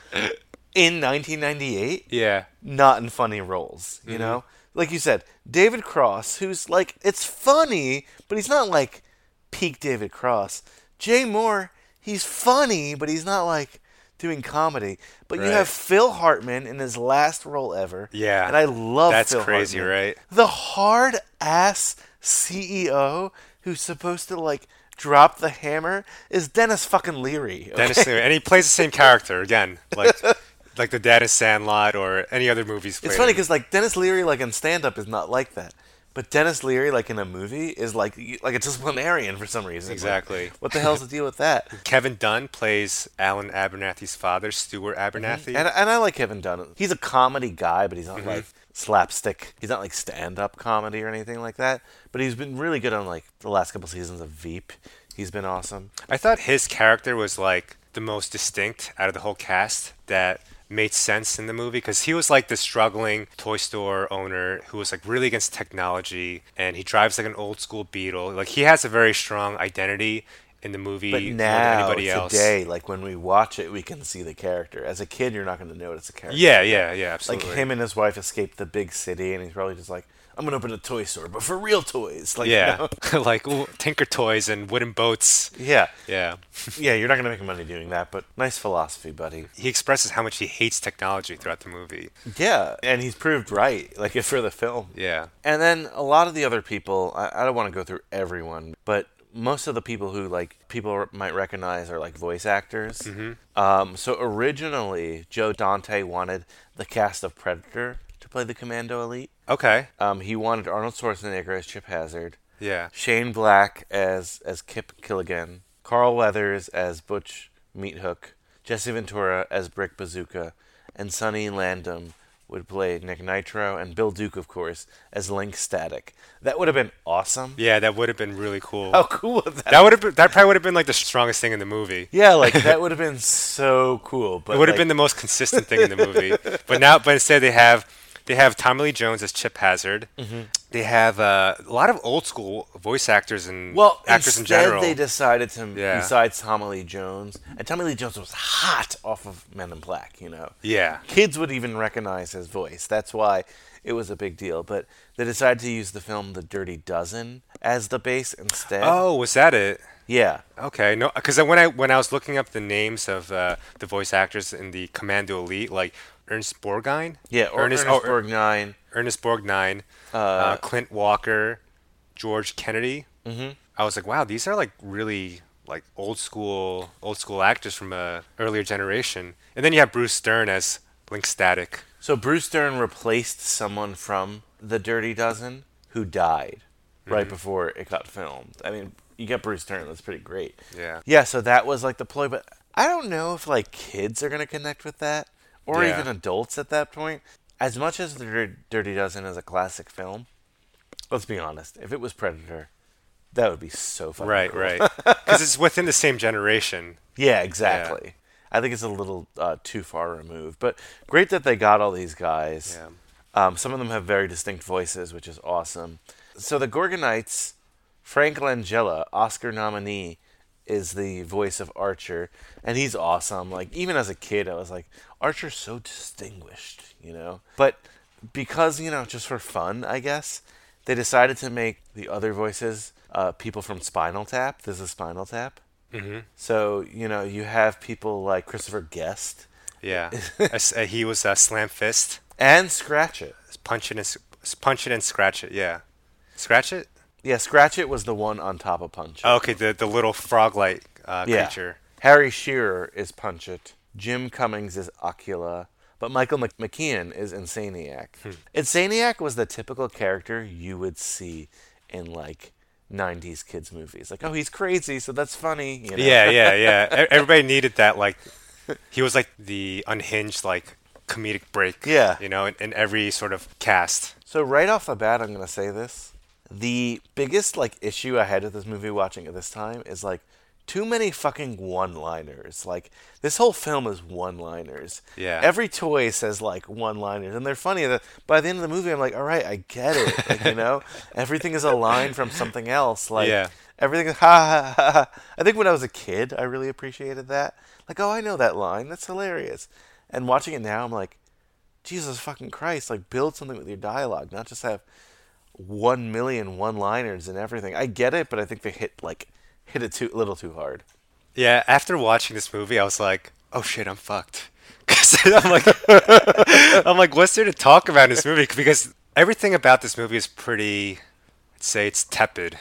in 1998. yeah, not in funny roles, you Mhm. know? Like you said, David Cross, who's like, it's funny, but he's not like peak David Cross. Jay Mohr, he's funny, but he's not like doing comedy. But you have Phil Hartman in his last role ever. Yeah, And I love that's Phil crazy, Hartman. right? The hard ass CEO who's supposed to like drop the hammer is Denis fucking Leary. Denis? Leary, and he plays the same character again, like like the dad in Sandlot or any other movies. It's funny because like Denis Leary, like in stand up, is not like that. But Denis Leary, like in a movie, is like like a disciplinarian for some reason. Like, Exactly. what the hell's the deal with that? Kevin Dunn plays Alan Abernathy's father, Stuart Abernathy. And and I like Kevin Dunn. He's a comedy guy, but he's not Mhm. like slapstick. He's not like stand up comedy or anything like that. But he's been really good on like the last couple seasons of Veep. He's been awesome. I thought his character was like the most distinct out of the whole cast that made sense in the movie because he was like the struggling toy store owner who was like really against technology and he drives like an old school Beetle. Like he has a very strong identity in the movie But now, anybody else. today, like when we watch it, we can see the character. As a kid, you're not going to notice a character. Yeah, yeah, yeah, absolutely. Like him and his wife escaped the big city, and he's probably just like, "I'm gonna open a toy store, but for real toys." Like, you yeah, know? like ooh, Tinker Toys and wooden boats. yeah, Yeah. yeah. You're not gonna make money doing that, but nice philosophy, buddy. He expresses how much he hates technology throughout the movie. Yeah, and he's proved right, like for the film. Yeah. And then a lot of the other people, I, I don't want to go through everyone, but most of the people who like people might recognize are like voice actors. Mhm. Um, so originally, Joe Dante wanted the cast of Predator to play the Commando Elite. Okay. Um, he wanted Arnold Schwarzenegger as Chip Hazard. Yeah. Shane Black as as Kip Killigan. Carl Weathers as Butch Meathook. Jesse Ventura as Brick Bazooka, and Sonny Landham would play Nick Nitro, and Bill Duke, of course, as Link Static. That would have been awesome. Yeah, that would have been really cool. How cool would that? That would have been. That probably would have been like the strongest thing in the movie. Yeah, like that would have been so cool. But it would have been the most consistent thing in the movie. But now, but instead they have they have Tommy Lee Jones as Chip Hazard. Mhm. They have uh, a lot of old school voice actors and Well, actors in instead general. they decided to Yeah. besides Tommy Lee Jones, and Tommy Lee Jones was hot off of Men in Black. You know, Yeah. kids would even recognize his voice. That's why it was a big deal. But they decided to use the film The Dirty Dozen as the base instead. Oh, was that it? Yeah. Okay, no, because when I when I was looking up the names of uh, the voice actors in the Commando Elite, like Ernst Borgnine, Yeah, or Ernest, oh, Er- Borgnine. Ernest Borgnine, Uh, uh, Clint Walker, George Kennedy. Mhm. I was like, wow, these are like really like old school old school actors from a earlier generation. And then you have Bruce Dern as Link Static. So Bruce Dern replaced someone from The Dirty Dozen who died right Mhm. before it got filmed. I mean, you get Bruce Dern, that's pretty great. Yeah. Yeah, so that was like the ploy, but I don't know if like kids are going to connect with that or Yeah. even adults at that point. As much as The Dirty Dozen is a classic film, let's be honest, if it was Predator, that would be so fucking Right, cool. right. Because it's within the same generation. Yeah, exactly. I think it's a little uh, too far removed, but great that they got all these guys. Yeah. Um, some of them have very distinct voices, which is awesome. So the Gorgonites, Frank Langella, Oscar nominee, is the voice of Archer, and he's awesome. Like even as a kid, I was like, Archer's so distinguished, you know. But because you know, just for fun, I guess they decided to make the other voices uh, people from Spinal Tap. This is Spinal Tap. Mhm. So you know, you have people like Christopher Guest Yeah. Uh, he was uh, Slam Fist. and Scratch It. Punch it and, punch it and scratch it, yeah. Scratch it? Yeah, Scratch It was the one on top of Punch It. Oh, okay, the, the little frog-like uh, yeah. creature. Harry Shearer is Punch It. Jim Cummings is Ocula. But Michael Mc- McKean is Insaniac. Hmm. Insaniac was the typical character you would see in like 90s kids movies. Like, oh, he's crazy, so that's funny. You know? Yeah, yeah, yeah. Everybody needed that, like, he was like the unhinged, like, comedic break. Yeah. You know, in, in every sort of cast. So right off the bat, I'm gonna say this: the biggest like issue I had with this movie watching at this time is like too many fucking one-liners. Like this whole film is one-liners. Yeah. Every toy says like one-liners, and they're funny. That by the end of the movie, I'm like, all right, I get it. Like, you know, everything is a line from something else. Like Yeah. everything is ha ha ha. ha. I think when I was a kid, I really appreciated that. Like, oh, I know that line. That's hilarious. And watching it now, I'm like, Jesus fucking Christ, like build something with your dialogue, not just have one million one-liners and everything. I get it, but I think they hit like hit it too little too hard. Yeah, after watching this movie, I was like, oh shit, I'm fucked. 'Cause I'm like, I'm like, what's there to talk about in this movie? Because everything about this movie is pretty, I'd say it's tepid.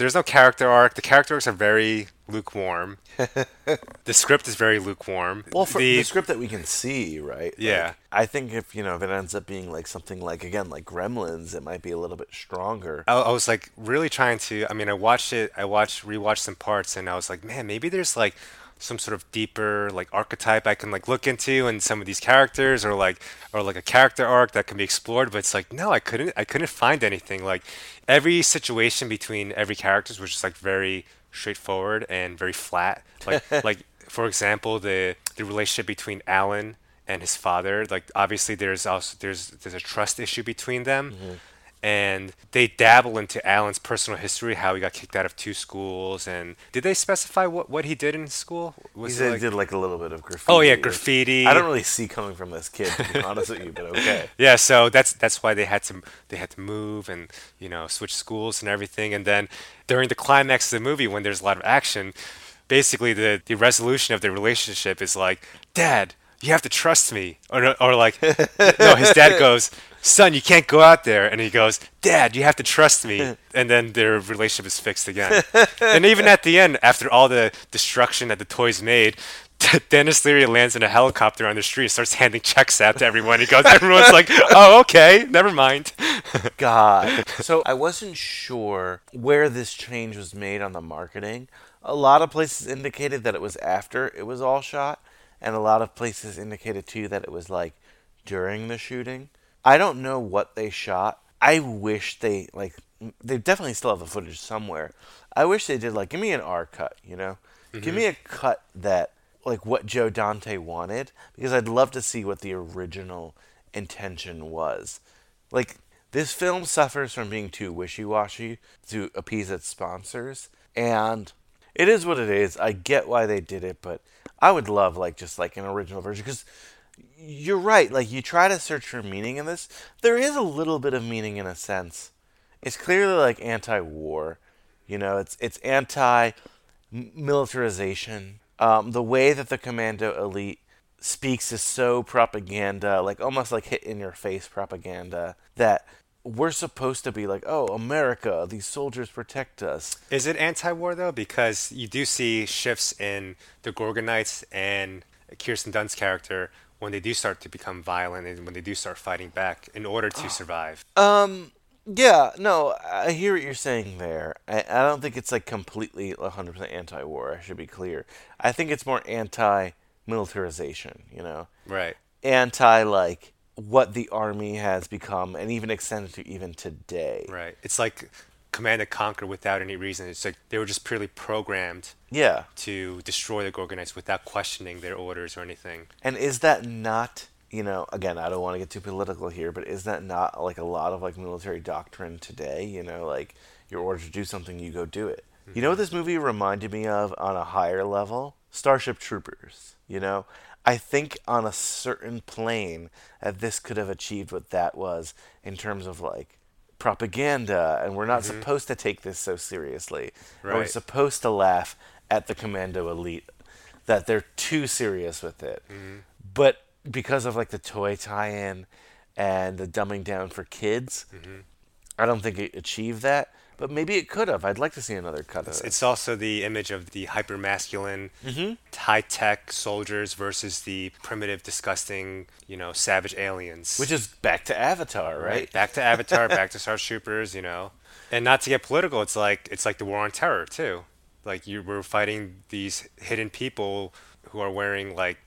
There's no character arc. The character arcs are very lukewarm. the script is very lukewarm. Well, for the, script that we can see, right? Yeah. Like, I think if you know if it ends up being like something like again like Gremlins, it might be a little bit stronger. I, I was like really trying to. I mean, I watched it. I watched rewatched some parts, and I was like, man, maybe there's like some sort of deeper like archetype I can like look into in some of these characters, or like or like a character arc that can be explored. But it's like no, I couldn't. I couldn't find anything. Like every situation between every characters was just like very straightforward and very flat. Like like for example, the the relationship between Alan and his father. Like obviously there's also there's there's a trust issue between them. Mm-hmm. And they dabble into Alan's personal history, how he got kicked out of two schools, and did they specify what, what he did in school? he Was it said like- did like a little bit of graffiti. Oh yeah, graffiti. I don't really see coming from this kid, to be honest with you, but okay. Yeah, so that's that's why they had to they had to move and you know switch schools and everything. And then during the climax of the movie, when there's a lot of action, basically the the resolution of the relationship is like, Dad, you have to trust me, or or like, no, his dad goes, son, you can't go out there, and he goes, dad, you have to trust me, and then their relationship is fixed again. and even at the end, after all the destruction that the toys made. Denis Leary lands in a helicopter on the street, starts handing checks out to everyone. He goes, everyone's like, "Oh, okay, never mind." God. So I wasn't sure where this change was made on the marketing. A lot of places indicated that it was after it was all shot, and a lot of places indicated too that it was like during the shooting. I don't know what they shot. I wish they like they definitely still have the footage somewhere. I wish they did like give me an R cut, you know? Give Mhm. me a cut that like what Joe Dante wanted because I'd love to see what the original intention was. Like this film suffers from being too wishy-washy to appease its sponsors and it is what it is. I get why they did it, but I would love like just like an original version cuz you're right. Like you try to search for meaning in this, there is a little bit of meaning in a sense. It's clearly like anti-war. You know, it's it's anti-militarization. Um, the way that the commando elite speaks is so propaganda, like almost like hit in your face propaganda that we're supposed to be like, oh, America, these soldiers protect us. Is it anti-war though? Because you do see shifts in the Gorgonites and Kirsten Dunst's character when they do start to become violent and when they do start fighting back in order to survive. Um, yeah, no, I hear what you're saying there. I, I don't think it's like completely 100% anti-war. I should be clear. I think it's more anti-militarization. You know, Right. Anti like what the army has become, and even extended to even today. Right. It's like Command and Conquer without any reason. It's like they were just purely programmed. Yeah. To destroy the Gorgonites without questioning their orders or anything. And is that not, you know, again, I don't want to get too political here, but is that not like a lot of like military doctrine today? You know, like you're ordered to do something, you go do it. You know mm-hmm. what this movie reminded me of on a higher level? Starship Troopers. You know, I think on a certain plane that this could have achieved what that was in terms of like propaganda, and we're not Mhm. supposed to take this so seriously. And We're supposed to laugh at the commando elite that they're too serious with it. Mhm. But because of like the toy tie-in and the dumbing down for kids, Mhm. I don't think it achieved that. But maybe it could have. I'd like to see another cut of It's, it. it's also the image of the hyper masculine, Mhm. high tech soldiers versus the primitive, disgusting, you know, savage aliens. Which is back to Avatar, right? Back to Avatar, back to Startroopers, you know. And not to get political, it's like it's like the war on terror too. Like you were fighting these hidden people who are wearing like,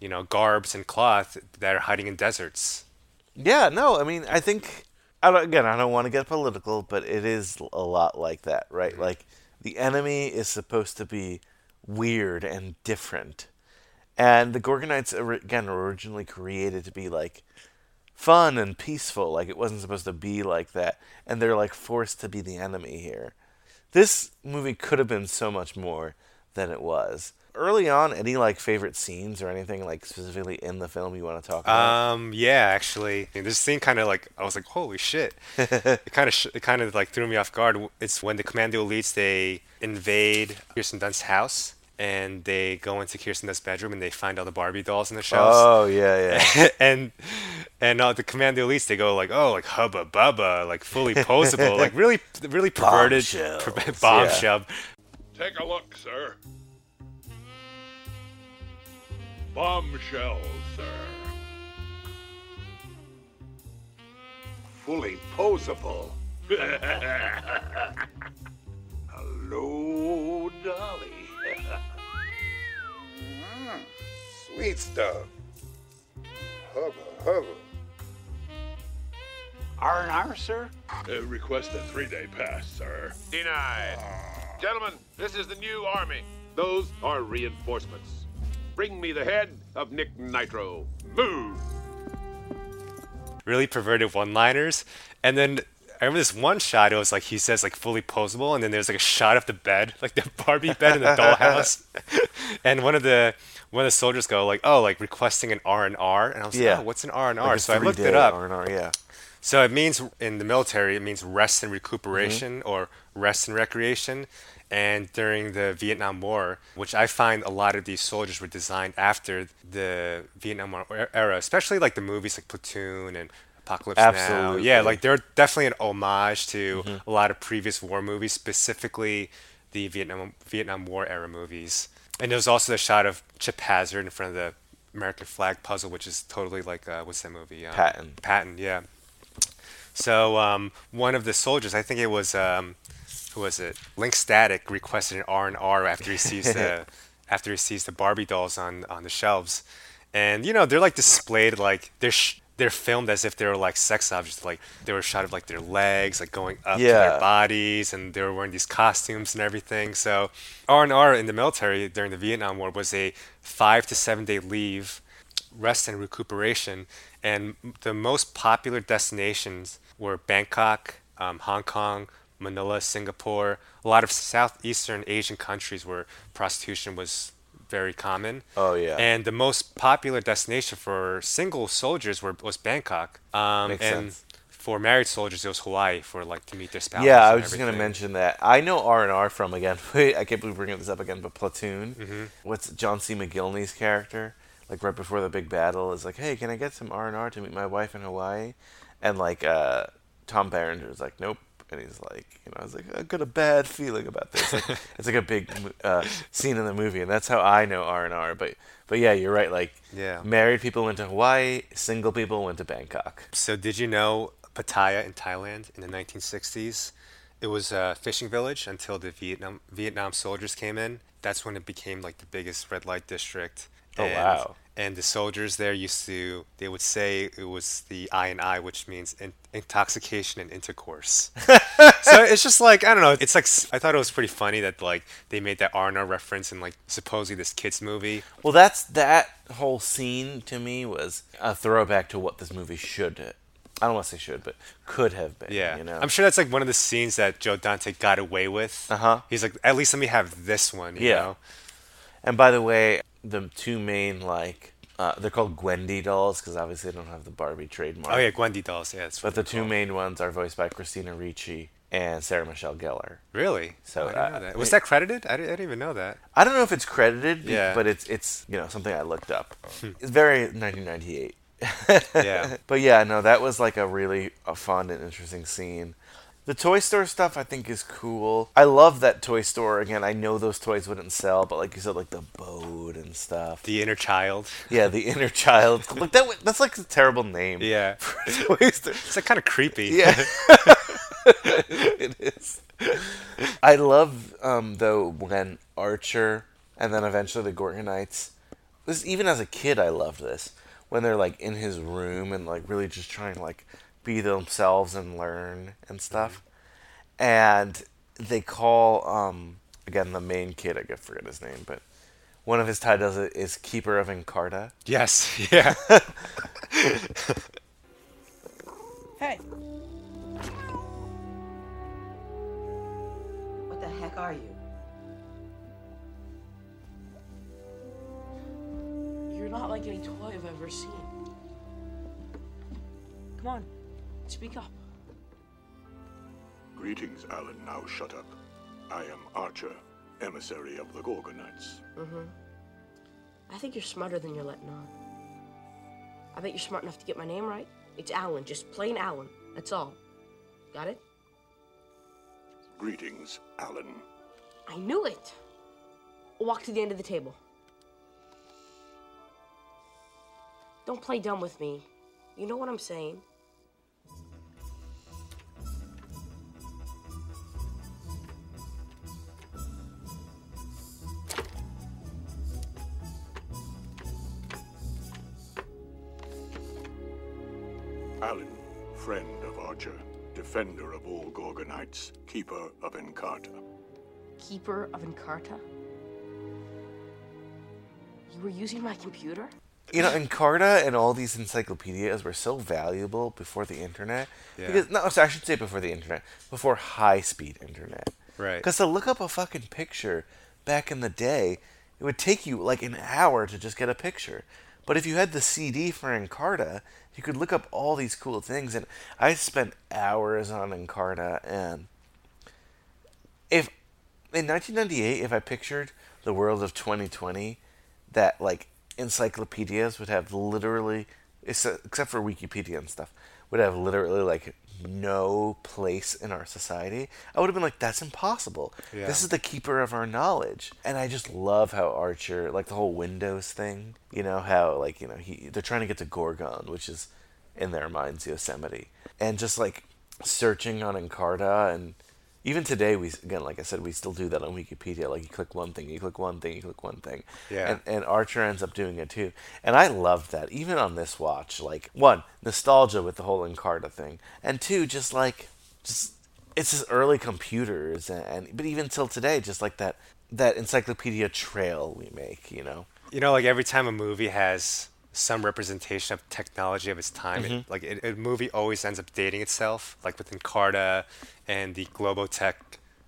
you know, garbs and cloth that are hiding in deserts. Yeah, no, I mean, I think I don't, again, I don't want to get political, but it is a lot like that, right? Mm-hmm. Like the enemy is supposed to be weird and different, and the Gorgonites again were originally created to be like fun and peaceful. Like it wasn't supposed to be like that, and they're like forced to be the enemy here. This movie could have been so much more than it was. Early on, any like favorite scenes or anything like specifically in the film you want to talk about? Um, yeah, actually, this scene kind of like I was like, holy shit! it kind of sh- it kind of like threw me off guard. It's when the commando elites they invade Kirsten Dunst's house and they go into Kirsten Dunst's bedroom and they find all the Barbie dolls in the shelves. Oh, yeah, yeah. and and uh, the commando elites they go like, oh, like hubba bubba, like fully posable, like really really perverted Bombshells, bombshell. Take a look, sir. Bombshells, sir. Fully posable. Hello, Dolly. Mm, Sweet stuff. Hubba, hubba. R&R, sir? Uh, request a three-day pass, sir. Denied. Gentlemen, this is the new army. Those are reinforcements. Bring me the head of Nick Nitro. Move! really perverted one-liners, and then I remember this one shot. It was like he says like fully posable, and then there's like a shot of the bed, like the Barbie bed in the dollhouse, and one of the one of the soldiers go like, "Oh, like requesting an R and R," and I was Yeah. like, "Oh, what's an R and R?" So I looked it up. R&R, yeah. So it means in the military, it means rest and recuperation or rest and recreation, And during the Vietnam War, which I find a lot of these soldiers were designed after the Vietnam War era, especially like the movies like Platoon and Apocalypse Now. Absolutely. Yeah, like they're definitely an homage to Mhm. a lot of previous war movies, specifically the Vietnam Vietnam War era movies. And there's also the shot of Chip Hazard in front of the American flag puzzle, which is totally like uh, what's that movie? Um, Patton. Patton, yeah. So um, one of the soldiers, I think it was um, who was it? Link Static requested an R and R after he sees the after he sees the Barbie dolls on on the shelves, and you know they're like displayed like they're sh- they're filmed as if they were like sex objects, like they were shot of like their legs like going up to their bodies, and they were wearing these costumes and everything. So R and R in the military during the Vietnam War was a five to seven day leave rest and recuperation. And the most popular destinations were Bangkok, um, Hong Kong, Manila, Singapore, a lot of Southeastern Asian countries where prostitution was very common. Oh, yeah. And the most popular destination for single soldiers were, was Bangkok. Um, Makes and sense. for married soldiers, it was Hawaii for like to meet their spouses. Yeah, I was just gonna mention that. I know R and R from again. I can't believe we're bringing this up again, but Platoon. Mhm. What's John C. McGinley's character? Like right before the big battle, is like, "Hey, can I get some R and R to meet my wife in Hawaii?" And like uh, Tom Berenger is like, "Nope." And he's like, you know, I was like, I got a bad feeling about this. Like, it's like a big uh, scene in the movie, and that's how I know R and R. But but yeah, you're right. Like, Yeah. married people went to Hawaii, single people went to Bangkok. So did you know Pattaya in Thailand in the 1960s? It was a fishing village until the Vietnam Vietnam soldiers came in. That's when it became like the biggest red light district. Oh, and, wow. And the soldiers there used to they would say it was the I and I, which means in, intoxication and intercourse. so it's just like I don't know. It's like I thought it was pretty funny that like they made that R and R reference in like supposedly this kids movie. Well, that's that whole scene to me was a throwback to what this movie should. I don't want to say should, but could have been. Yeah, you know. I'm sure that's like one of the scenes that Joe Dante got away with. Uh huh. He's like, at least let me have this one. You Yeah. Know? And by the way, the two main like uh, they're called Gwendy dolls because obviously they don't have the Barbie trademark. Oh yeah, Gwendy dolls. Yeah, But the two main ones are voiced by Christina Ricci and Sarah Michelle Gellar. Really? So Oh, uh, that. Was that credited? I didn't, I didn't even know that. I don't know if it's credited, Yeah. but it's it's you know something I looked up. it's very 1998. Yeah. But yeah, no, that was like a really a fun and interesting scene. The toy store stuff I think is cool. I love that toy store. Again, I know those toys wouldn't sell, but like you said, like the boat and stuff. The inner child. Yeah, the inner child. Like that. That's like a terrible name. Yeah. toy store. It's like kind of creepy. Yeah. it is. I love um, though when Archer and then eventually the Gorgonites. This even as a kid, I loved this when they're like in his room and like really just trying to like be themselves and learn and stuff. And they call um, again the main kid. I get forget his name, but one of his titles is Keeper of Encarta. Yes. Yeah. Hey. What the heck are you? You're not like any toy I've ever seen. Come on, speak up. Greetings, Alan. Now shut up. I am Archer, emissary of the Gorgonites. Mm-hmm. I think you're smarter than you're letting on. I bet you're smart enough to get my name right. It's Alan, just plain Alan. That's all. Got it? Greetings, Alan. I knew it. Walk to the end of the table. Don't play dumb with me. You know what I'm saying. Defender of all Gorgonites, keeper of Encarta. Keeper of Encarta? You were using my computer? you know, Encarta and all these encyclopedias were so valuable before the internet. Yeah. Because no, sorry, I should say before the internet, before high-speed internet. Right. Because to look up a fucking picture back in the day, it would take you like an hour to just get a picture. But if you had the CD for Encarta, you could look up all these cool things. And I spent hours on Encarta, and if in 1998, if I pictured the world of 2020, that like encyclopedias would have literally, uh, except for Wikipedia and stuff, would have literally like no place in our society. I would have been like, that's impossible. Yeah. This is the keeper of our knowledge. And I just love how Archer, like the whole Windows thing, you know, how like, you know, he they're trying to get to Gorgon, which is in their minds Yosemite. And just like searching on Encarta and even today we again like I said we still do that on Wikipedia. Like you click one thing you click one thing you click one thing. Yeah. and, and Archer ends up doing it too. And I loved that even on this watch like one nostalgia with the whole Encarta thing. And two just like just it's his early computers and, and but even till today just like that that encyclopedia trail we make you know? You know, like every time a movie has some representation of technology of its time, Mhm. it, like it, a movie always ends up dating itself. Like with Encarta and the Globotech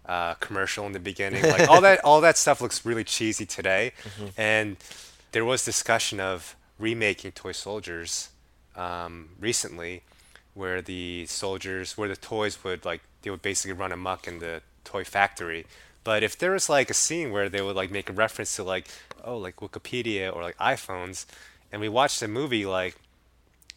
uh, commercial in the beginning, like all that, all that stuff looks really cheesy today. Mhm. And there was discussion of remaking Toy Soldiers um, recently, where the soldiers, where the toys would like, they would basically run amok in the toy factory. But if there was like a scene where they would like make a reference to like, oh, like Wikipedia or like iPhones, and we watched the movie like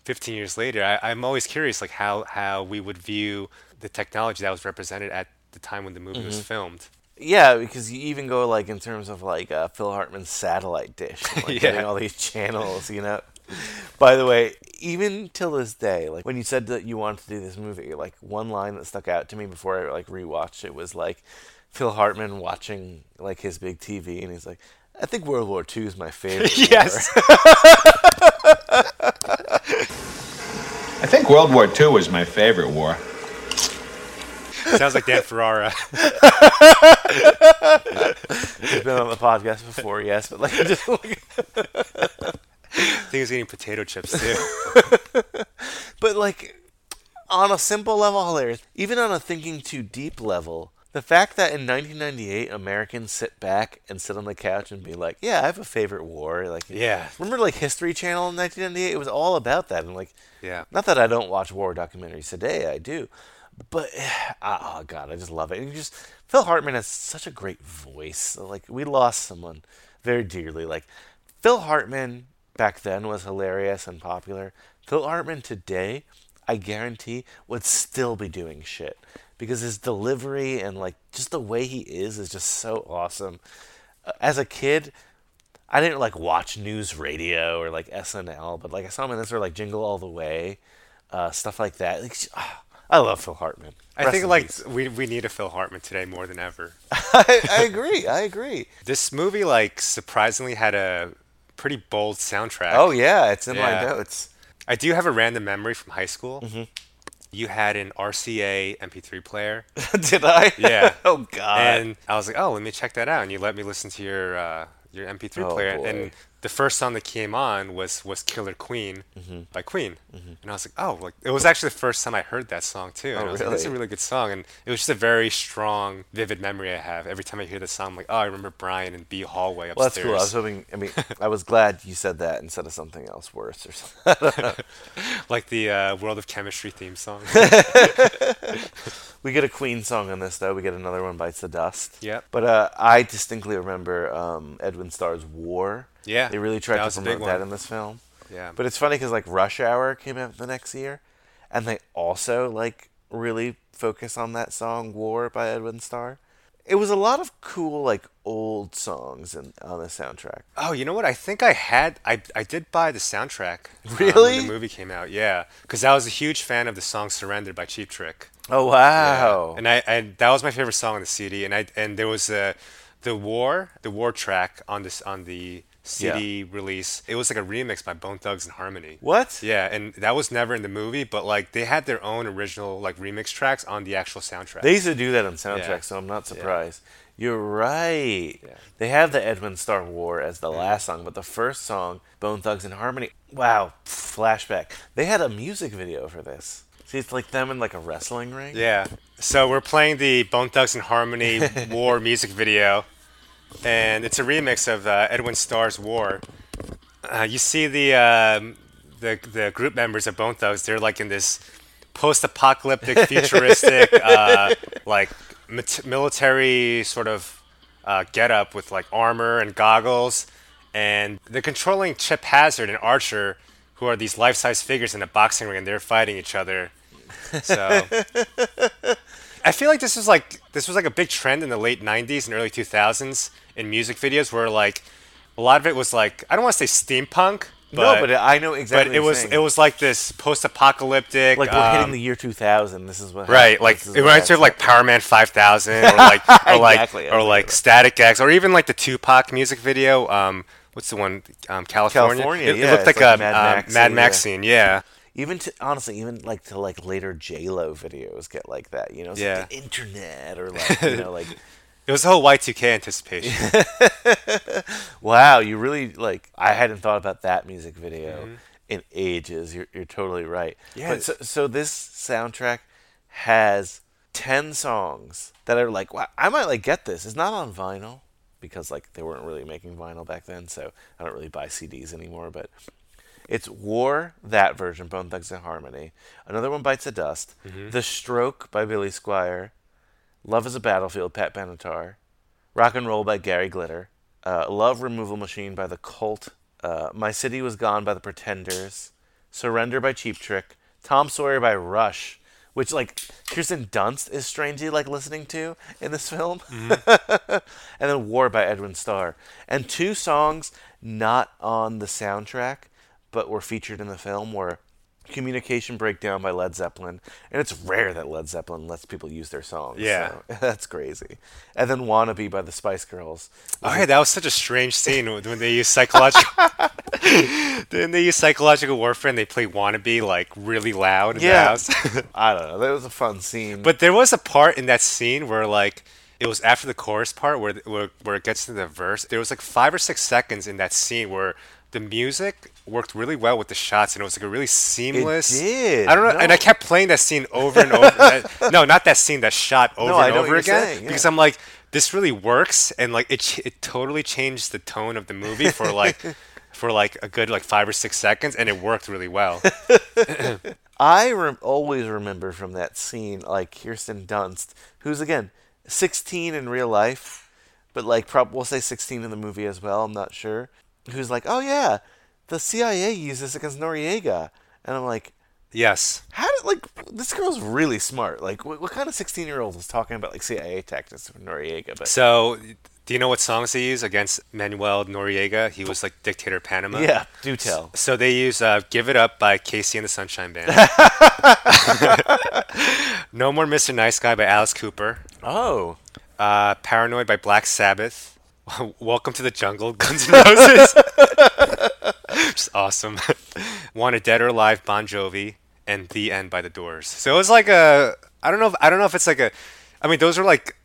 15 years later, I, I'm always curious like how how we would view the technology that was represented at the time when the movie was Mhm. filmed. Yeah, because you even go like in terms of like uh, Phil Hartman's satellite dish, like Yeah. getting all these channels, you know. By the way, even till this day, like when you said that you wanted to do this movie, like one line that stuck out to me before I like rewatched it was like Phil Hartman watching like his big TV, and he's like, "I think World War II is my favorite." Yes. I think World War II was my favorite war. Sounds like Dan Ferrara. He's been on the podcast before, yes, but like just like I think he's eating potato chips too. but like on a simple level hilarious even on a thinking too deep level the fact that in 1998 americans sit back and sit on the couch and be like yeah i have a favorite war like Yeah. remember like history channel in 1998 it was all about that and like Yeah. not that i don't watch war documentaries today i do but oh god i just love it and just phil hartman has such a great voice like we lost someone very dearly like phil hartman back then was hilarious and popular phil hartman today i guarantee would still be doing shit because his delivery and like just the way he is is just so awesome Uh, as a kid I didn't like watch news radio or like SNL, but like I saw him in this or like Jingle All the Way, uh, stuff like that. Like, ah, I love Phil Hartman. I think like peace. we we need a Phil Hartman today more than ever. I, I agree. I agree. This movie like surprisingly had a pretty bold soundtrack. Oh yeah, it's in my notes. I do have a random memory from high school. Mhm. You had an RCA MP3 player. Did I? Yeah. Oh, God. And I was like, oh, let me check that out. And you let me listen to your uh, your MP3 Oh, player. boy. And the first song that came on was was Killer Queen Mhm. by Queen. Mhm. And I was like, oh, like it was actually the first time I heard that song too. And Oh, I was like, that's a really? really good song. And it was just a very strong, vivid memory I have. Every time I hear the song, I'm like, oh, I remember Brian and B hallway upstairs. Well, that's cool. I was hoping. I mean, I was glad you said that instead of something else worse or something. like the uh, World of Chemistry theme song. we get a Queen song on this, though. We get another one, Bites the Dust. Yep. But uh, I distinctly remember um, Edwin Starr's War. Yeah, They really tried to promote that in this film. Yeah. But it's funny because, like, Rush Hour came out the next year, and they also, like, really focus on that song, War by Edwin Starr. It was a lot of cool, like, old songs in, on the soundtrack. Oh, you know what? I think I had I I did buy the soundtrack. um, Really? when the movie came out, yeah, because I was a huge fan of the song "Surrender" by Cheap Trick. Oh, wow. Yeah. And I and that was my favorite song on the CD. And I and there was a the war the war track on this on the CD release. It was like a remix by Bone Thugs and Harmony. What? Yeah, and that was never in the movie, but like they had their own original like remix tracks on the actual soundtrack. They used to do that on soundtracks, Yeah. so I'm not Yeah. surprised. You're right. They have the Edwin Starr War as the mm. last song, but the first song, Bone Thugs and Harmony, wow, flashback. They had a music video for this. See, it's like them in like a wrestling ring. Yeah. So we're playing the Bone Thugs and Harmony War music video, and it's a remix of uh, Edwin Starr's War. Uh, you see the, um, the the group members of Bone Thugs. They're like in this post-apocalyptic, futuristic, uh, like mat- military sort of uh, getup with like armor and goggles, and they're controlling Chip Hazard and Archer, who are these life-size figures in a boxing ring, and they're fighting each other. So I feel like this was like this was like a big trend in the late '90s and early 2000s in music videos, where like a lot of it was like I don't want to say steampunk. No, But, but I know exactly But what it was saying. it was like this post-apocalyptic. like we're hitting um, the year 2000. This is what Right, happened. like it reminds me of like Power Man 5000 or like or like Exactly, or like Static X or even like the Tupac music video. Um, what's the one? Um, California. California. It, it looked it's like, a Mad um, Max, Mad Max scene. Yeah. Even to honestly, even like to like later J Lo videos get like that. You know, it's like Yeah. the internet or like you know like. It was the whole Y2K anticipation. wow, you really like. I hadn't thought about that music video Mhm. in ages. You're you're totally right. Yeah. But so, so this soundtrack has ten songs that are like, wow, I might like get this. It's not on vinyl because like they weren't really making vinyl back then, so I don't really buy CDs anymore. But it's War, that version, Bone Thugs and Harmony. Another one, Bites of Dust. Mhm. The Stroke by Billy Squier. Love is a Battlefield, Pat Benatar. Rock and Roll by Gary Glitter. Uh, Love Removal Machine by The Cult. Uh, My City Was Gone by The Pretenders. Surrender by Cheap Trick. Tom Sawyer by Rush, which like Kirsten Dunst is strangely like listening to in this film. and then War by Edwin Starr. And two songs not on the soundtrack, but were featured in the film were Communication Breakdown by Led Zeppelin. And it's rare that Led Zeppelin lets people use their songs. Yeah. so that's crazy. And then Wannabe by the Spice Girls. Oh yeah, that was such a strange scene when when they use psychological. then they use psychological warfare and they play "Wannabe" like really loud in Yeah. the house. I don't know. That was a fun scene. But there was a part in that scene where like it was after the chorus part where where, where it gets to the verse. There was like five or six seconds in that scene where the music worked really well with the shots and it was like a really seamless. did. I don't know, and I kept playing that scene over and over. That- no, not that scene. That shot over No, and over again saying, yeah. because I'm like, this really works, and like it it totally changed the tone of the movie for like. For like a good like five or six seconds, and it worked really well. I rem- always remember from that scene, like Kirsten Dunst, who's again 16 in real life, but like prob- we'll say 16 in the movie as well. I'm not sure. Who's like, oh yeah, the CIA used this against Noriega, and I'm like, yes, how did like this girl's really smart. Like, what, what kind of 16 year old is talking about like CIA tactics for Noriega? But So, do you know what songs they use against Manuel Noriega? He was like dictator of Panama. Yeah, do tell. So they use uh, "Give It Up" by KC and the Sunshine Band. no More Mr. Nice Guy by Alice Cooper. Oh. Uh, Paranoid by Black Sabbath. Welcome to the Jungle, Guns N' Roses. Just awesome. Wanted Dead or Alive, Bon Jovi, and The End by The Doors. So it was like a. I don't know. If, I don't know if it's like a. I mean, those are like.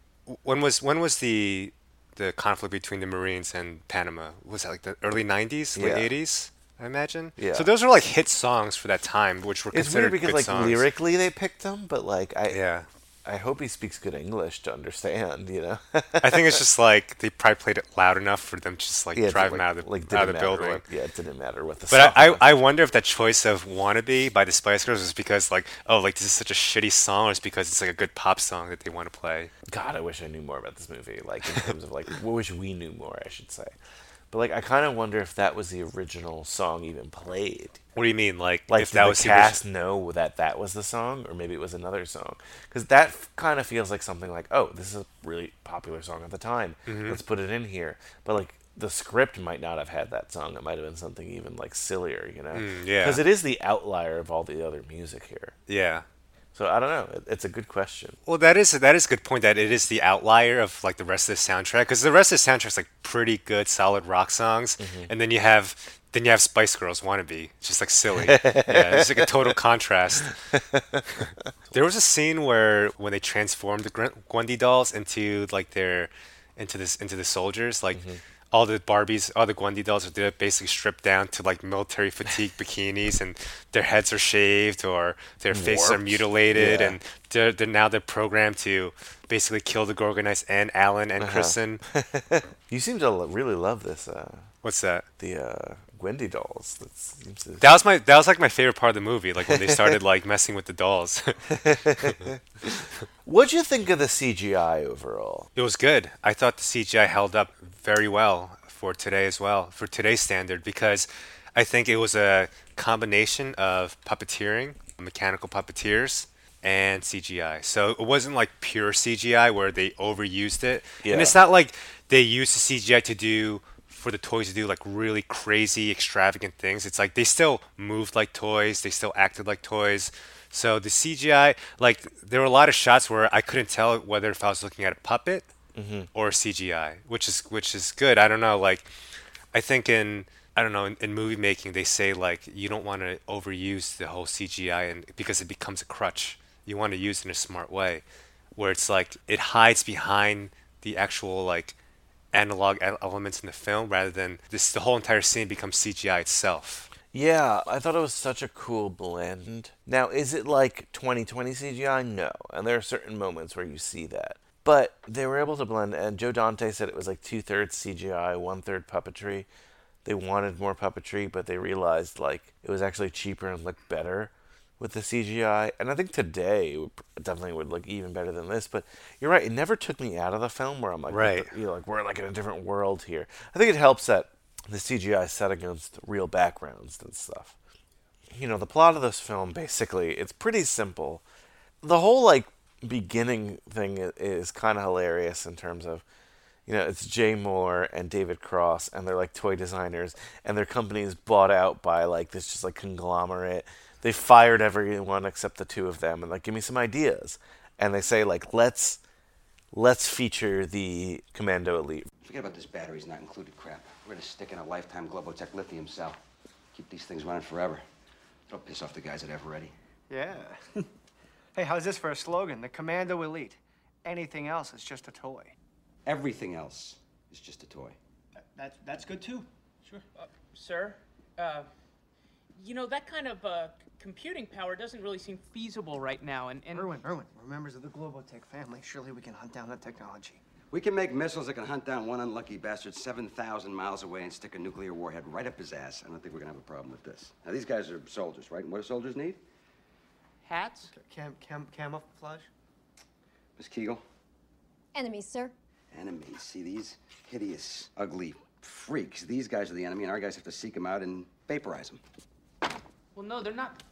When was when was the the conflict between the Marines and Panama? Was that like the early '90s, late Yeah. '80s? I imagine. Yeah. So those were like hit songs for that time, which were It's considered weird because like songs. lyrically they picked them, but like I Yeah. I hope he speaks good English to understand. You know. I think it's just like they probably played it loud enough for them to just like Yeah, drive didn't, them out of the, like, out of the building. what- yeah, it didn't matter what the But song I, was. I, I wonder if that choice of "Wannabe" by the Spice Girls is because like oh like this is such a shitty song, or it's because it's like a good pop song that they want to play. God, I wish I knew more about this movie. Like in terms of like, wish we knew more. I should say. But like, I kind of wonder if that was the original song even played. What do you mean, like, like if did that the was the cast know that that was the song, or maybe it was another song? Because that kind of feels like something like, oh, this is a really popular song at the time. Mhm. Let's put it in here. But like, the script might not have had that song. It might have been something even like sillier, you know? Mm, yeah. Because it is the outlier of all the other music here. Yeah. So I don't know. It's a good question. Well, that is that is a good point. That it is the outlier of like the rest of the soundtrack because the rest of the soundtrack's like pretty good, solid rock songs, Mhm. and then you have then you have Spice Girls "Wannabe," it's just like silly. yeah, it's like a total contrast. there was a scene where when they transformed the Gwen- Gwendy dolls into like their into this into the soldiers, like. All the Barbies, all the Gwendy dolls are they're basically stripped down to like military fatigue bikinis, and their heads are shaved or their faces are mutilated, Yeah. and they're, they're now they're programmed to basically kill the Gorgonites and Alan and Uh-huh. Kristen. you seem to really love this. Uh, What's that? The uh, Gwendy dolls. That seems to... That was my that was like my favorite part of the movie, like when they started like messing with the dolls. What'd you think of the CGI overall? It was good. I thought the CGI held up very well for today as well, for today's standard, because I think it was a combination of puppeteering, mechanical puppeteers, and CGI. So it wasn't like pure CGI where they overused it. Yeah. And it's not like they used the CGI to do for the toys to do like really crazy, extravagant things. It's like they still moved like toys, they still acted like toys. So the CGI, like there were a lot of shots where I couldn't tell whether if I was looking at a puppet Mhm. or CGI, which is which is good. I don't know, like I think in I don't know in, in movie making they say like you don't want to overuse the whole CGI and because it becomes a crutch. You want to use it in a smart way, where it's like it hides behind the actual like analog elements in the film rather than this the whole entire scene becomes CGI itself. Yeah, I thought it was such a cool blend. Now, is it like 2020 CGI? No. And there are certain moments where you see that. But they were able to blend, and Joe Dante said it was like two thirds CGI, one third puppetry. They wanted more puppetry, but they realized like it was actually cheaper and looked better with the CGI. And I think today it definitely would look even better than this. But you're right, it never took me out of the film where I'm like, Right. you know, like we're like in a different world here. I think it helps that the CGI is set against real backgrounds and stuff. You know, the plot of this film basically it's pretty simple. The whole like beginning thing i- is kind of hilarious in terms of you know, it's Jay Mohr and David Cross, and they're like toy designers, and their company is bought out by like this just like conglomerate. They fired everyone except the two of them, and like, give me some ideas. And they say like, let's let's feature the Commando Elite. Forget about this batteries not included crap. We're gonna stick in a lifetime Globotech lithium cell. Keep these things running forever. Don't piss off the guys at Eveready. Yeah. hey, how's this for a slogan? The Commando Elite. Anything else is just a toy. Everything else is just a toy. That's that's good too. Sure. Uh, sir, uh, you know, that kind of uh, computing power doesn't really seem feasible right now. And, and Irwin, Irwin, we're members of the Globotech family. Surely we can hunt down that technology. We can make missiles that can hunt down one unlucky bastard 7,000 miles away and stick a nuclear warhead right up his ass. I don't think we're gonna have a problem with this. Now, these guys are soldiers, right? And what do soldiers need? hats? Cam, cam, camouflage? Miss Kegel? Enemies, sir. Enemies. See, these hideous, ugly freaks. These guys are the enemy, and our guys have to seek them out and vaporize them. Well, no, they're not.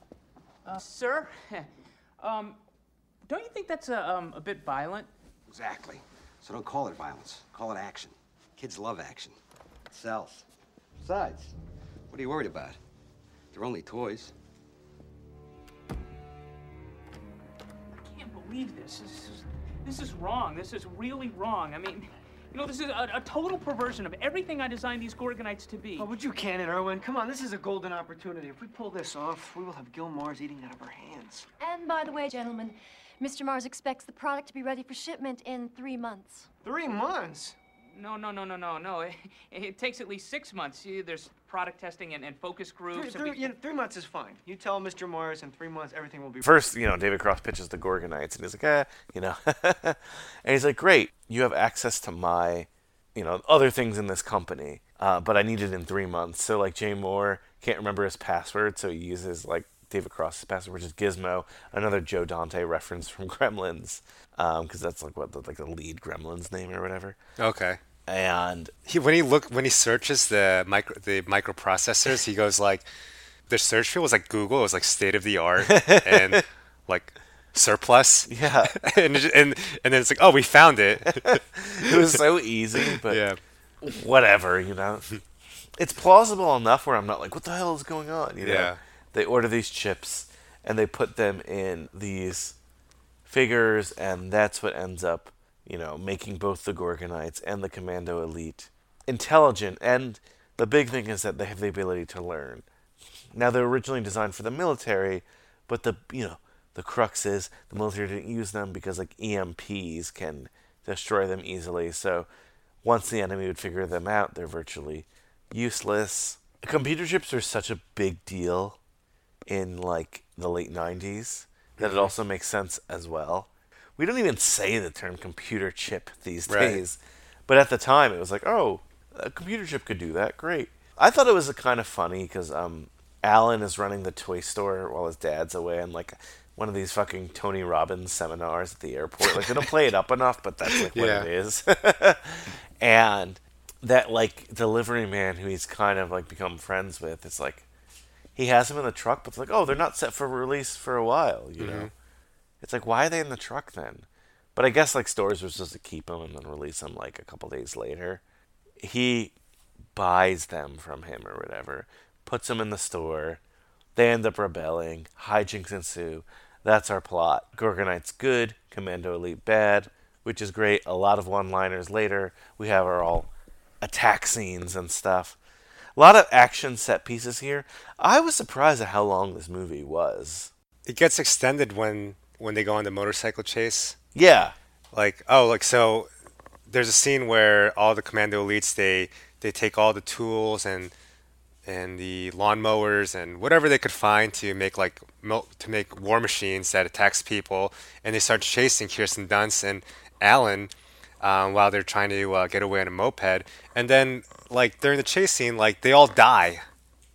Uh, sir, um, don't you think that's a, um, a bit violent? Exactly. So don't call it violence. Call it action. Kids love action. It sells. Besides, what are you worried about? They're only toys. I can't believe this. This is, this is wrong. This is really wrong. I mean, you know, this is a, a total perversion of everything I designed these Gorgonites to be. Oh, would you can it, Irwin? Come on, this is a golden opportunity. If we pull this off, we will have Gil Mars eating out of our hands. And by the way, gentlemen, Mr. Mars expects the product to be ready for shipment in three months. Three months? No, no, no, no, no, no. It, it takes at least six months. See, there's product testing and, and focus groups. and three, we- you know, three months is fine. You tell Mr. Morris in three months everything will be First, you know, David Cross pitches the Gorgonites, and he's like, eh, you know, and he's like, great, you have access to my, you know, other things in this company, uh, but I need it in three months. So like Jay Mohr can't remember his password, so he uses like David Cross's password, which is Gizmo, another Joe Dante reference from Gremlins, um, because that's like what the, like the lead Gremlins name or whatever. Okay. And he when he look when he searches the micro the microprocessors, he goes like the search field was like Google. It was like state of the art and like surplus. Yeah. and, and and then it's like, oh, we found it. it was so easy, but yeah. whatever, you know. It's plausible enough where I'm not like, what the hell is going on? You know? Yeah. They order these chips and they put them in these figures, and that's what ends up, you know, making both the Gorgonites and the Commando Elite intelligent. And the big thing is that they have the ability to learn. Now they're originally designed for the military, but the you know the crux is the military didn't use them because like EMPs can destroy them easily. So once the enemy would figure them out, they're virtually useless. Computer chips are such a big deal in like the late 90s that it also makes sense as well. We don't even say the term computer chip these Right. days, but at the time it was like, oh, a computer chip could do that. Great. I thought it was kind of funny because um, Alan is running the toy store while his dad's away, and like one of these fucking Tony Robbins seminars at the airport. Like they don't play it up enough, but that's like what Yeah. it is. and that like delivery man who he's kind of like become friends with, it's like he has them in the truck, but it's like, oh, they're not set for release for a while, you know. Mhm. It's like, why are they in the truck then? But I guess like stores were supposed to keep them and then release them like a couple days later. He buys them from him or whatever, puts them in the store. They end up rebelling. Hijinks ensue. That's our plot. Gorgonite's good, Commando Elite bad, which is great. A lot of one-liners later. We have our all attack scenes and stuff. A lot of action set pieces here. I was surprised at how long this movie was. It gets extended when when they go on the motorcycle chase. Yeah. Like oh, like so. There's a scene where all the commando elites they they take all the tools and and the lawnmowers and whatever they could find to make like to make war machines that attacks people, and they start chasing Kirsten Dunst and Alan um, while they're trying to uh, get away on a moped, and then like during the chase scene, like they all die,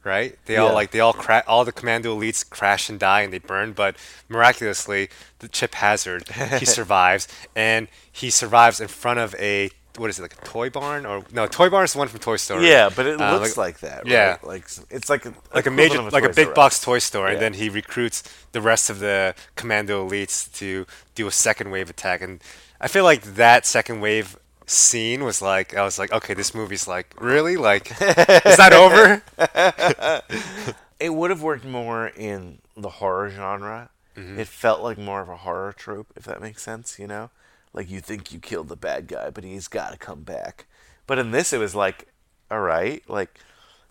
right? They all Yeah. like they all cra- all the commando elites crash and die and they burn, but miraculously, the Chip Hazard he survives, and he survives in front of a what is it like a toy barn or no toy barn is the one from Toy Story. Yeah, but it Uh, looks like that, Yeah, right? Like it's like a like a major a like a big R box toy store, and then he recruits the rest of the commando elites to do a second wave attack, and I feel like that second wave scene was like I was like okay this movie's like really like is that over it would have worked more in the horror genre. Mhm. It felt like more of a horror trope, if that makes sense, you know? Like you think you killed the bad guy, but he's got to come back. But in this, it was like, all right, like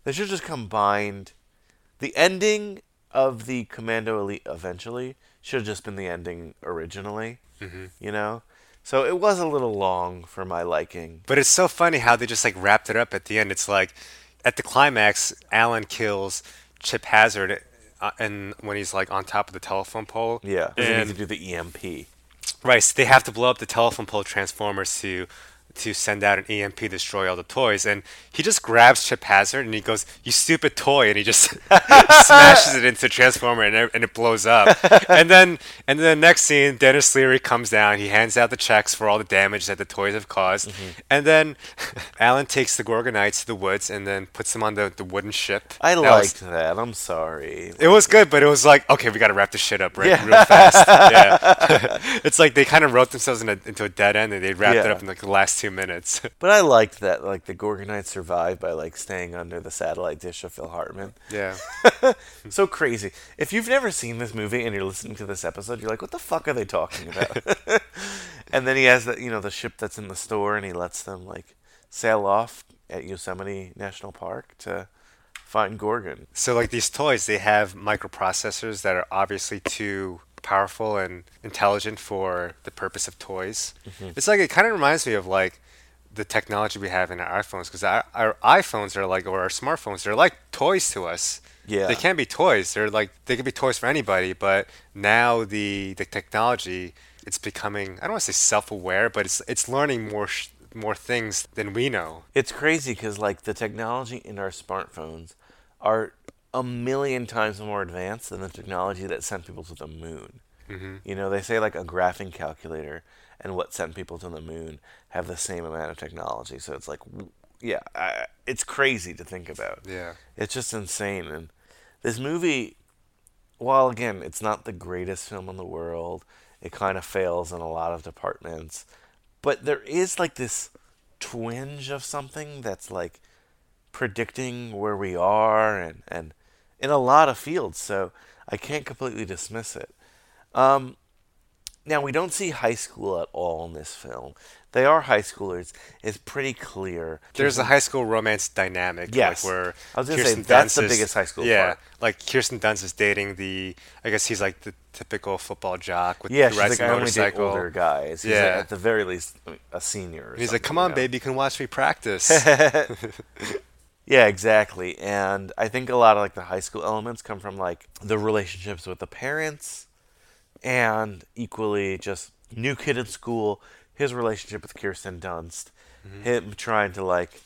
they should just combined the ending of the Commando Elite eventually should have just been the ending originally, Mhm. you know? So it was a little long for my liking. But it's so funny how they just like wrapped it up at the end. It's like at the climax, Alan kills Chip Hazard, uh, and when he's like on top of the telephone pole. Yeah, they need and to do the EMP. right, so they have to blow up the telephone pole transformers to to send out an EMP to destroy all the toys, and he just grabs Chip Hazard and he goes, "You stupid toy!" and he just smashes it into transformer and it, and it blows up. and then and then the next scene, Denis Leary comes down. He hands out the checks for all the damage that the toys have caused, Mm-hmm. and then Alan takes the Gorgonites to the woods and then puts them on the, the wooden ship. I That liked was- that. I'm sorry. it was good, but it was like, okay, we got to wrap this shit up right, Yeah. real fast. yeah, it's like they kind of wrote themselves in a, into a dead end, and they wrapped it up in like the last two minutes. But I liked that, like the Gorgonites survived by like staying under the satellite dish of Phil Hartman. Yeah. so crazy. If you've never seen this movie and you're listening to this episode, you're like, "What the fuck are they talking about?" and then he has the, you know, the ship that's in the store, and he lets them like sail off at Yosemite National Park to find Gorgon. So like these toys, they have microprocessors that are obviously too powerful and intelligent for the purpose of toys. Mhm. It's like it kind of reminds me of like the technology we have in our iPhones because our, our iPhones are like or our smartphones they're like toys to us. Yeah. They can't be toys. They're like they could be toys for anybody, but now the the technology it's becoming I don't want to say self-aware, but it's it's learning more sh- more things than we know. It's crazy because like the technology in our smartphones are a million times more advanced than the technology that sent people to the moon. Mhm. You know, they say like a graphing calculator and what sent people to the moon have the same amount of technology. So it's like, yeah, I, it's crazy to think about. Yeah. It's just insane. And this movie, while again, it's not the greatest film in the world, it kind of fails in a lot of departments. But there is like this twinge of something that's like predicting where we are and, and in a lot of fields. So I can't completely dismiss it. Um, now, we don't see high school at all in this film. They are high schoolers. It's pretty clear. There's a high school romance dynamic, Yes. like where I was gonna say, Kirsten that's the Dunst biggest high school Yeah, part. like Kirsten Dunst is dating the, I guess he's like the typical football jock with Yeah, she's rides like, a I only date motorcycle. older guys. He's, like, yeah, at the very least, a senior. or he's like, "Come you on, know? baby, you can watch me practice." yeah, exactly. And I think a lot of like the high school elements come from like the relationships with the parents and equally just new kid in school, his relationship with Kirsten Dunst, Mhm. him trying to like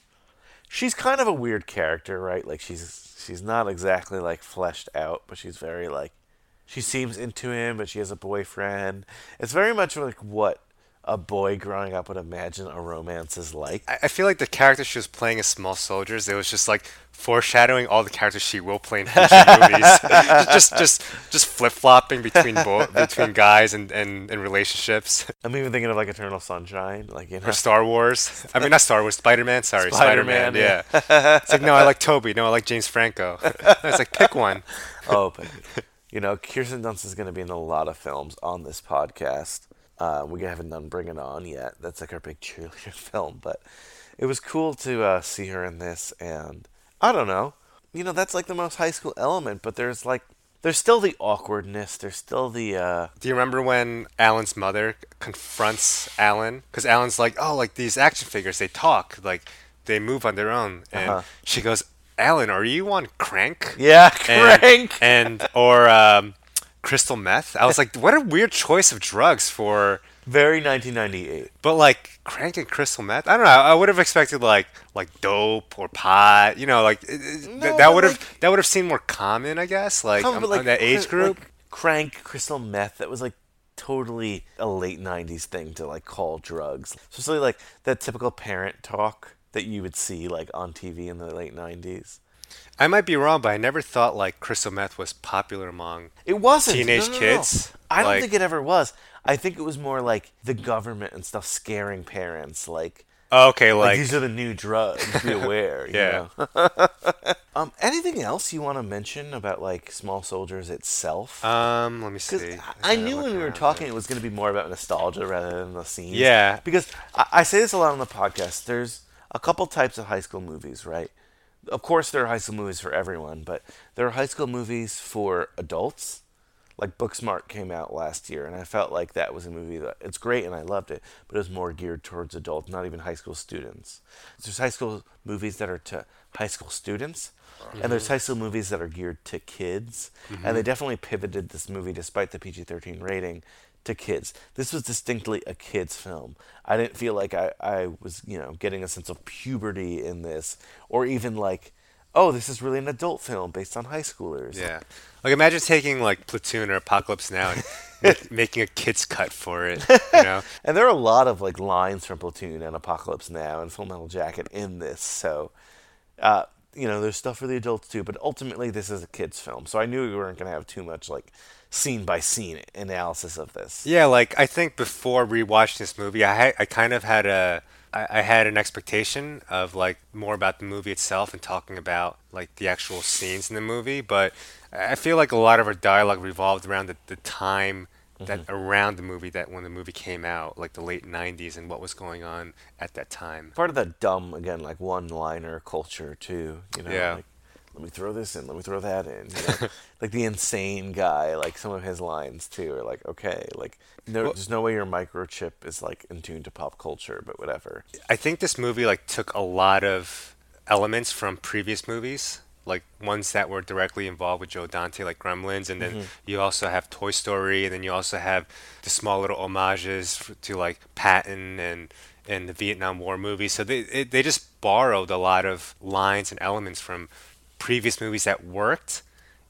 she's kind of a weird character, right? Like she's she's not exactly like fleshed out, but she's very like she seems into him, but she has a boyfriend. It's very much like what a boy growing up would imagine a romance is like. I, I feel like the character she was playing as Small Soldiers, it was just like foreshadowing all the characters she will play in future movies. just just just flip flopping between bo- between guys and, and, and relationships. I'm even thinking of like Eternal Sunshine, like you know. Or Star Wars. I mean, not Star Wars. Spider Man. Sorry, Spider Man. Yeah. yeah. it's like no, I like Tobey. No, I like James Franco. it's like pick one. oh, but you know, Kirsten Dunst is going to be in a lot of films on this podcast. Uh, we haven't done Bring It On yet. That's like our big cheerleader film, but it was cool to uh, see her in this. And I don't know, you know, that's like the most high school element, but there's like there's still the awkwardness. There's still the uh, Do you remember when Alan's mother confronts Alan? Because Alan's like, oh, like these action figures, they talk, like they move on their own, and Uh-huh. she goes, Alan, are you on crank? Yeah, And- crank. and, or um, crystal meth. I was like, what a weird choice of drugs for. very 1998. But like crank and crystal meth, I don't know. I would have expected like like dope or pot. You know, like No, that, that would have like- that would have seemed more common, I guess. Like, Come, um, like that age group. like crank, crystal meth. That was like totally a late '90s thing to like call drugs. Especially like that typical parent talk that you would see like on TV in the late '90s. I might be wrong, but I never thought like crystal meth was popular among It wasn't teenage No, no, no. kids. I don't Like, think it ever was. I think it was more like the government and stuff scaring parents, like. Oh, okay, like- these are the new drugs. Be aware. you Yeah. know? um, anything else you want to mention about like Small Soldiers itself? Um, let me see. I knew when we were talking it was going to be more about nostalgia rather than the scenes. Yeah. Because I, I say this a lot on the podcast. There's a couple types of high school movies, right? Of course, there are high school movies for everyone, but there are high school movies for adults. Like Booksmart came out last year, and I felt like that was a movie that it's great and I loved it, but it was more geared towards adults, not even high school students. There's high school movies that are to high school students, and there's high school movies that are geared to kids, Mhm. and they definitely pivoted this movie, despite the PG-13 rating, to kids. This was distinctly a kids film. I didn't feel like I, I was, you know, getting a sense of puberty in this, or even like, oh, this is really an adult film based on high schoolers. Yeah. Like imagine taking like Platoon or Apocalypse Now and making a kids cut for it. You know. and there are a lot of like lines from Platoon and Apocalypse Now and Full Metal Jacket in this, so uh, you know, there's stuff for the adults too. But ultimately, this is a kids film, so I knew we weren't going to have too much like scene by scene analysis of this. Yeah, like I think before rewatching this movie, I I kind of had a I, I had an expectation of like more about the movie itself and talking about like the actual scenes in the movie, but I feel like a lot of our dialogue revolved around the, the time that mm-hmm. around the movie that when the movie came out, like the late '90s, and what was going on at that time. Part of that dumb again, like one-liner culture too. You know, Yeah. like let me throw this in, let me throw that in. You know? like the insane guy, like some of his lines too are like okay, like no, Well- there's no way your microchip is like in tune to pop culture, but whatever. I think this movie like took a lot of elements from previous movies, like ones that were directly involved with Joe Dante, like Gremlins, and then Mhm. you also have Toy Story, and then you also have the small little homages to like Patton and and the Vietnam War movies. So they it, they just borrowed a lot of lines and elements from previous movies that worked,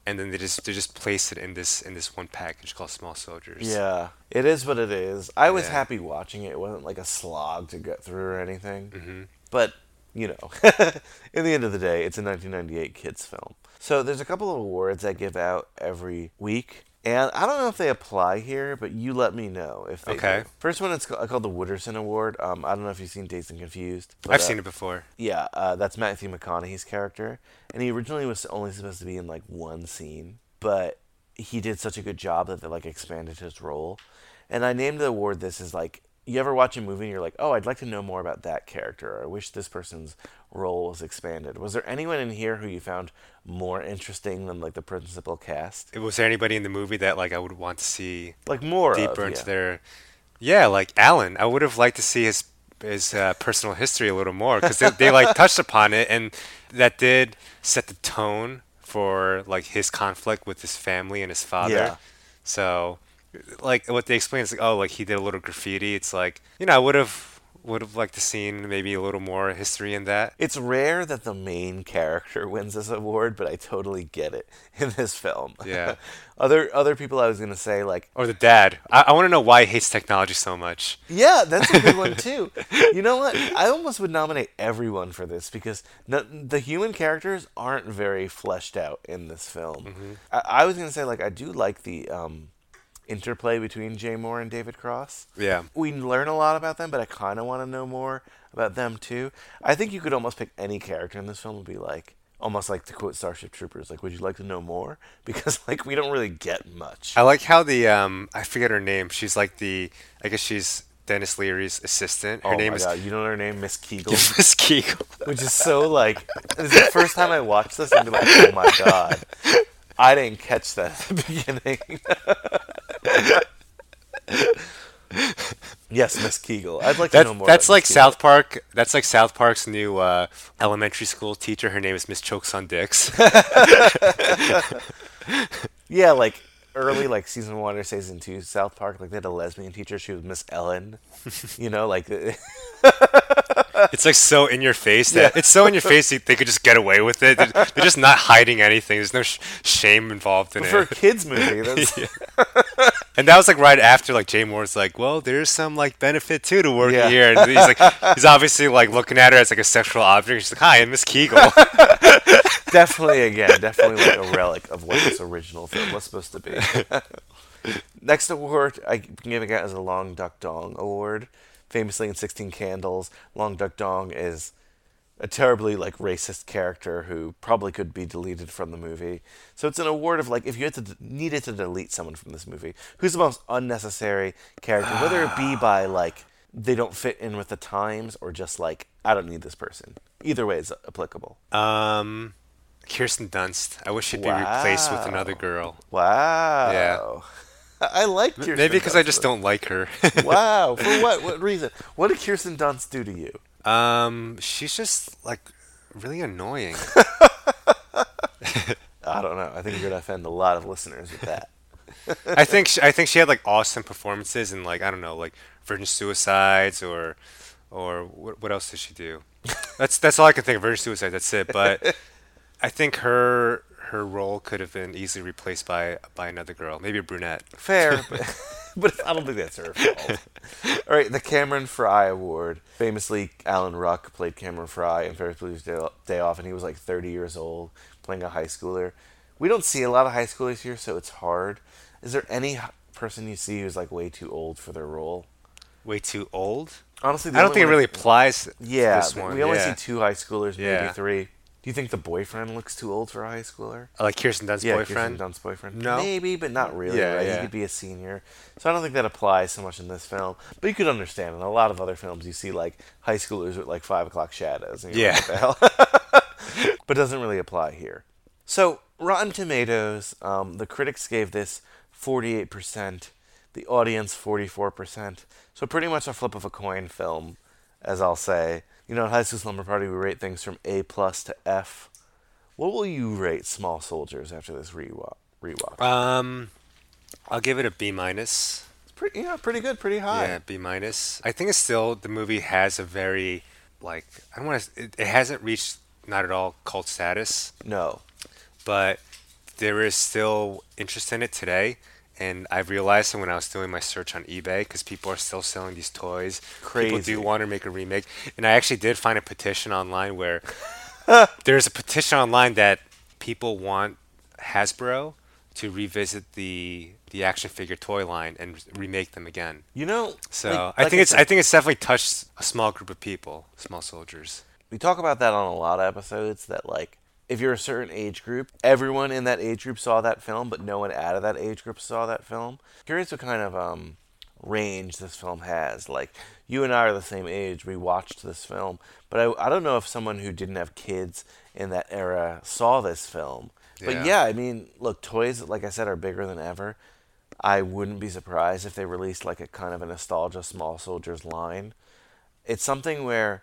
and then they just they just placed it in this in this one package called Small Soldiers. Yeah, it is what it is. I was Yeah. happy watching it. It wasn't like a slog to get through or anything. Mhm. But, you know, in the end of the day, it's a 1998 kids film. So there's a couple of awards I give out every week. And I don't know if they apply here, but you let me know if they Okay. do. First one is ca- called the Wooderson Award. Um, I don't know if you've seen Dazed and Confused. I've seen it before. Yeah, uh, that's Matthew McConaughey's character, and he originally was only supposed to be in like one scene, but he did such a good job that they like expanded his role. And I named the award this as like you ever watch a movie and you're like, oh, I'd like to know more about that character. Or I wish this person's role was expanded. Was there anyone in here who you found more interesting than like the principal cast? Was there anybody in the movie that like I would want to see Like more of, deeper into yeah. their? Yeah, like Alan. I would have liked to see his his uh, personal history a little more because they, they like touched upon it and that did set the tone for like his conflict with his family and his father. Yeah. So, like what they explain is like, oh, like he did a little graffiti. It's like you know I would have would have liked to seen maybe a little more history in that. It's rare that the main character wins this award, but I totally get it in this film. Yeah. other other people I was gonna say like Or the dad. I, I want to know why he hates technology so much. Yeah, that's a good one too. You know what? I almost would nominate everyone for this because no, the human characters aren't very fleshed out in this film. Mhm. I, I was gonna say like I do like the um, interplay between Jay Mohr and David Cross. Yeah. we learn a lot about them, but I kind of want to know more about them too. I think you could almost pick any character in this film and be like. Almost like to quote Starship Troopers, like, would you like to know more? Because like we don't really get much. I like how the um I forget her name. She's like the I guess she's Denis Leary's assistant. Her oh name my is god, you know her name, Miss Kegel. Miss Kegel. Which is so like this is the first time I watched this and be like, oh my god. I didn't catch that at the beginning. Yes, Miss Kegel. I'd like to know more. that's about like Kegel. South Park. That's like South Park's new uh, elementary school teacher. Her name is Miss Chokes on Dicks. Yeah, like early like season one or season two South Park, like they had a lesbian teacher, she was Miss Ellen. You know, like it's like so in your face that Yeah. it's so in your face that they could just get away with it. They're, they're just not hiding anything. There's no sh- shame involved in But it. for a kids movie, Yeah. And that was like right after like Jay Mohr's like, well, there's some like benefit too to working Yeah. here, and he's like, he's obviously like looking at her as like a sexual object. She's like, hi, I'm Miss Kegel. definitely again, definitely like a relic of what this original film was supposed to be. Next award I can give it as a Long Duck Dong award. Famously in Sixteen Candles, Long Duck Dong is a terribly like racist character who probably could be deleted from the movie. So it's an award of like if you had to d- needed to delete someone from this movie, who's the most unnecessary character, whether it be by like they don't fit in with the times or just like I don't need this person. Either way is applicable. um, Kirsten Dunst. I wish she'd be replaced with another girl. Wow. Yeah. I like Kirsten Maybe because I just don't like her. wow. For what? What reason? What did Kirsten Dunst do to you? Um, she's just like really annoying. I don't know. I think you're gonna offend a lot of listeners with that. I think she, I think she had like awesome performances in like I don't know like Virgin Suicides or or what, what else did she do? That's that's all I can think of. Virgin Suicides. That's it. But I think her her role could have been easily replaced by by another girl, maybe a brunette. Fair, but, but I don't think that's her fault. All right, the Cameron Fry Award. Famously, Alan Ruck played Cameron Fry in Ferris Bueller's Day, Off, and he was like 30 years old, playing a high schooler. We don't see a lot of high schoolers here, so it's hard. Is there any person you see who's like way too old for their role? Way too old? Honestly, I don't think it really applies. to Yeah, this one. we only yeah. see two high schoolers, maybe Yeah. three. Do you think the boyfriend looks too old for a high schooler? Uh, Like Kirsten Dunst's yeah, boyfriend? Kirsten Dunst's boyfriend. No. maybe, but not really. Yeah, right? yeah. He could be a senior, so I don't think that applies so much in this film. But you could understand in a lot of other films, you see like high schoolers with like five o'clock shadows. And Yeah. like, hell? but it doesn't really apply here. So Rotten Tomatoes, um, the critics gave this forty-eight percent, the audience forty-four percent. So pretty much a flip of a coin film, as I'll say. You know, at High School Slumber Party, we rate things from A plus to F. What will you rate Small Soldiers after this rewatch? Rewatch. Um, I'll give it a B minus. It's pretty, yeah, pretty good, pretty high. Yeah, B minus. I think it's still the movie has a very like I don't want to. It, it hasn't reached not at all cult status. No, but there is still interest in it today. And I realized it when I was doing my search on eBay because people are still selling these toys. Crazy. People do want to make a remake, and I actually did find a petition online where there's a petition online that people want Hasbro to revisit the the action figure toy line and remake them again. You know, so like- I like think I it's said- I think it's definitely touched a small group of people, small soldiers. We talk about that on a lot of episodes that like if you're a certain age group, everyone in that age group saw that film, but no one out of that age group saw that film. Curious what kind of um range this film has. Like you and I are the same age. We watched this film, but I I don't know if someone who didn't have kids in that era saw this film. But Yeah. yeah, I mean, look, toys like I said are bigger than ever. I wouldn't be surprised if they released like a kind of a nostalgia small soldiers line. It's something where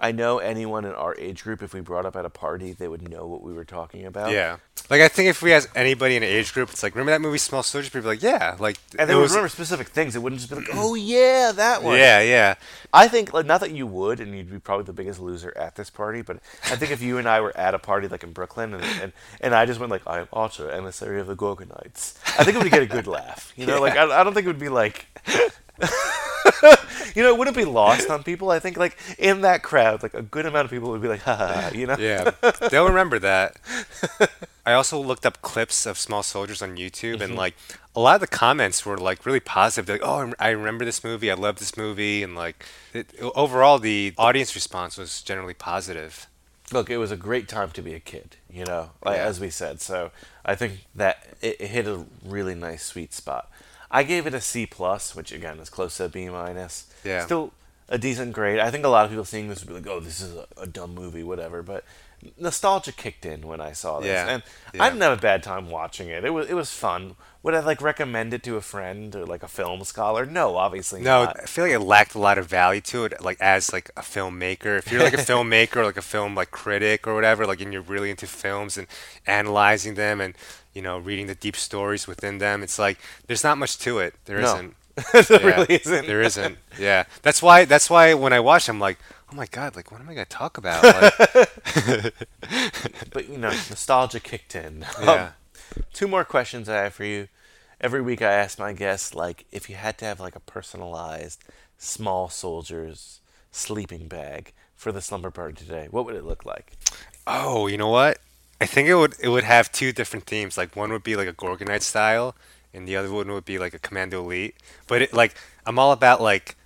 I know anyone in our age group, if we brought up at a party, they would know what we were talking about. Yeah. Like I think if we ask anybody in an age group, it's like, remember that movie Small Soldiers? People like, yeah. Like And they would was- remember specific things. It wouldn't just be like, mm. oh yeah, that one. Yeah, yeah. I think like not that you would, and you'd be probably the biggest loser at this party, but I think if you and I were at a party like in Brooklyn, and and, and I just went like, I am Archer, emissary of the Gorgonites, I think it would get a good laugh. You know, like I, I don't think it would be like. you know, it wouldn't be lost on people. I think, like in that crowd, like a good amount of people would be like, "Ha ha!" ha," You know? Yeah, they'll remember that. I also looked up clips of Small Soldiers on YouTube, and Mhm. like a lot of the comments were like really positive. They're like, "Oh, I I remember this movie. I love this movie," and like it, overall, the audience response was generally positive. Look, it was a great time to be a kid, you know, like, Yeah. as we said. So I think that it, it hit a really nice sweet spot. I gave it a C plus, which again is close to a B minus. Yeah. Still a decent grade. I think a lot of people seeing this would be like, "Oh, this is a, a dumb movie, whatever." But nostalgia kicked in when I saw this, Yeah. and Yeah. I didn't have a bad time watching it. It was it was fun. Would I like recommend it to a friend or like a film scholar? No, obviously No, not. I feel like it lacked a lot of value to it, like as like a filmmaker. If you're like a filmmaker, or like a film like critic or whatever, like and you're really into films and analyzing them and you know reading the deep stories within them, it's like there's not much to it. There No. not There really isn't. There isn't. Yeah, that's why. That's why when I watch, I'm like, oh my god, like what am I gonna talk about? Like, but you know, nostalgia kicked in. Yeah. Um, two more questions I have for you. Every week I ask my guests, like, if you had to have like a personalized small soldiers sleeping bag for the slumber party today, what would it look like? Oh, you know what? I think it would it would have two different themes. Like one would be like a Gorgonite style, and the other one would be like a Commando Elite. But it like I'm all about like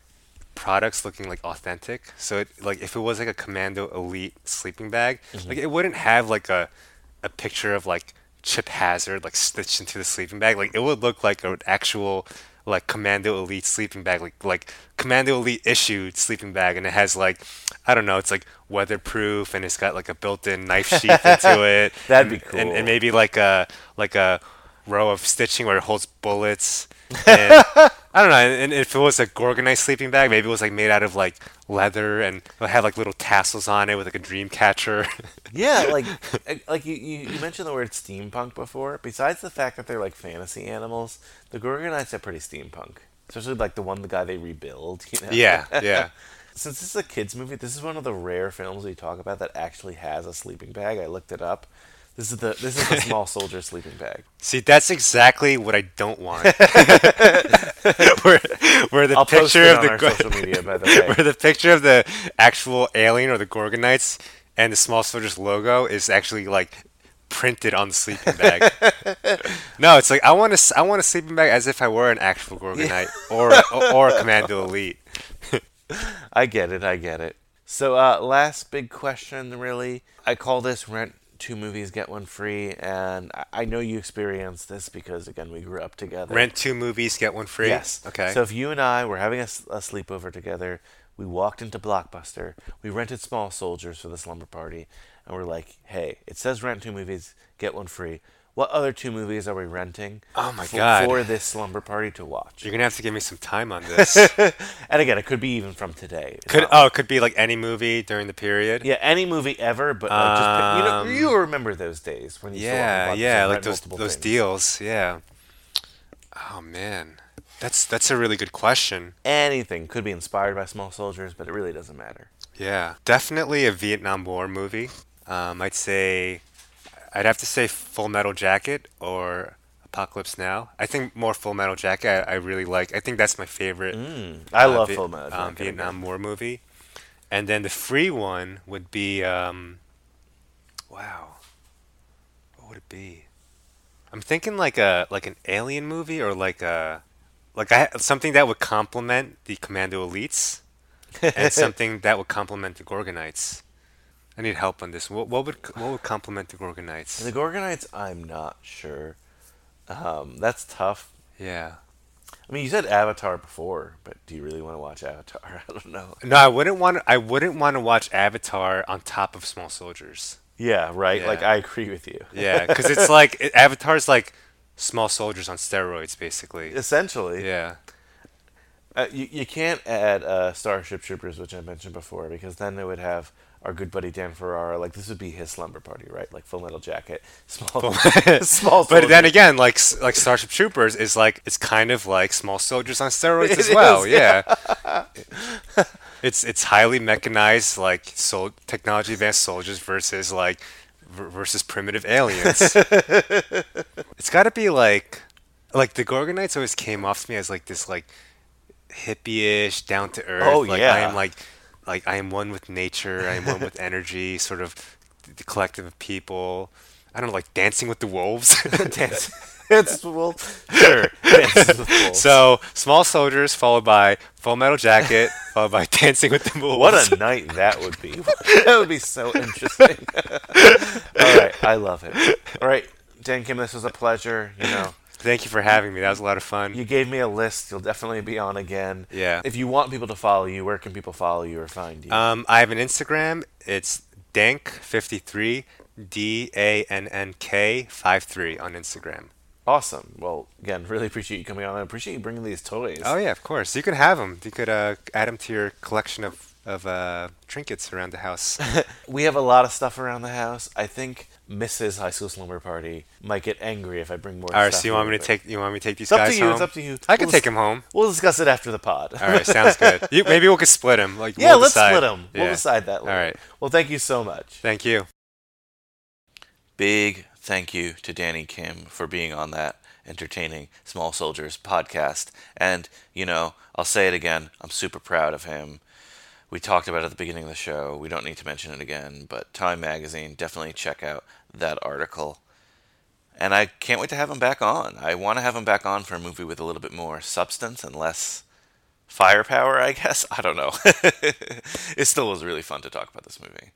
products looking like authentic. So it like if it was like a Commando Elite sleeping bag, Mhm. like it wouldn't have like a a picture of like Chip Hazard like stitched into the sleeping bag. Like it would look like an actual like Commando Elite sleeping bag, like like Commando Elite issued sleeping bag, and it has like I don't know, it's like weatherproof, and it's got like a built-in knife sheath into it. That'd be and, and, cool. and maybe like a like a row of stitching where it holds bullets. And, I don't know. And if it was a Gorgonite sleeping bag, maybe it was like made out of like leather and it had like little tassels on it with like a dream catcher. Yeah, like eh, like you, you, you mentioned the word steampunk before. Besides the fact that they're like fantasy animals, the Gorgonites are pretty steampunk. Especially like the one the guy they rebuild. You know? Yeah, yeah. Since this is a kids movie, this is one of the rare films we talk about that actually has a sleeping bag. I looked it up. This is the this is the small soldier sleeping bag. See, that's exactly what I don't want. where, where the I'll picture of the social media, by the way. where the picture of the actual alien or the Gorgonites and the Small Soldiers logo is actually like printed on the sleeping bag. no, it's like I want to I want a sleeping bag as if I were an actual Gorgonite or, or or a Commando Elite. I get it. I get it. So, uh, last big question, really. I call this rent two movies, get one free. And I- know you experienced this because, again, we grew up together. Rent two movies, get one free. Yes. Okay. So, if you and I were having a sleepover together, we walked into Blockbuster, we rented Small Soldiers for the slumber party, and we're like, hey, it says rent two movies, get one free. What other two movies are we renting? Oh my for, God. For this slumber party to watch. You're gonna have to give me some time on this. and again, it could be even from today. Could oh, it could be like any movie during the period. Yeah, any movie ever, but like just you know Um, you remember those days when you Yeah, yeah, like those those things. deals. Yeah. Oh man, that's that's a really good question. Anything could be inspired by Small Soldiers, but it really doesn't matter. Yeah, definitely a Vietnam War movie. Um, I'd say, I'd have to say Full Metal Jacket or Apocalypse Now. I think more Full Metal Jacket. I, I really like. I think that's my favorite. Mm, I love Vi- Full Metal um, Jacket, Vietnam. War movie. And then the free one would be, um, wow, what would it be? I'm thinking like a like an alien movie or like a like I, something that would complement the Commando Elites and something that would complement the Gorgonites. I need help on this. What, what would what would complement the Gorgonites? The Gorgonites, I'm not sure. Um, that's tough. Yeah. I mean, you said Avatar before, but do you really want to watch Avatar? I don't know. No, I wouldn't want. I wouldn't want to watch Avatar on top of Small Soldiers. Yeah, right. Like I agree with you. Yeah, because it's like it, Avatar's like small soldiers on steroids, basically. Essentially. Yeah. Uh, you, you can't add uh, Starship Troopers, which I mentioned before, because then it would have our good buddy Dan Ferrara. Like this would be his slumber party, right? Like Full Metal Jacket, small, small. but then again, like like Starship Troopers is like it's kind of like Small Soldiers on steroids It as well. is, yeah. yeah. it's it's highly mechanized, like so technology advanced soldiers versus like v- versus primitive aliens. it's got to be like like the Gorgonites always came off to me as like this like hippie-ish, down to earth. Oh, like I am like like I am one with nature. I am one with energy. Sort of the collective of people. I don't know, like dancing with the wolves. Dance- Dance with the wolves? Sure, the wolves. So small soldiers followed by Full Metal Jacket followed by Dancing with the Wolves. What a night that would be. that would be so interesting. All right, I love it. All right, Dan Kim, this was a pleasure. You know, Thank you for having me. That was a lot of fun. you gave me a list. You'll definitely be on again. Yeah. If you want people to follow you, where can people follow you or find you? Um, I have an Instagram. It's Dank53, D A N N K 53 on Instagram. awesome. Well, again, really appreciate you coming on. I appreciate you bringing these toys. Oh yeah, of course. You could have them. You could uh, add them to your collection of of uh, trinkets around the house. we have a lot of stuff around the house. I think Mrs. High School Slumber Party might get angry if I bring more. All right, stuff so you want me to but- take you want me to take these It's up guys to you. home? It's up to you. I can We'll take dis- them home. We'll discuss it after the pod. All right, sounds good. You, maybe we could split them. Like yeah, we'll let's decide. split them. We'll decide that later. All right. Well, thank you so much. Thank you. Big thank you to Danny Kim for being on that entertaining Small Soldiers podcast. And, you know, I'll say it again, I'm super proud of him. We talked about at the beginning of the show. We don't need to mention it again, but Time Magazine, definitely check out that article. And I can't wait to have him back on. I want to have him back on for a movie with a little bit more substance and less firepower, I guess. I don't know. it still was really fun to talk about this movie.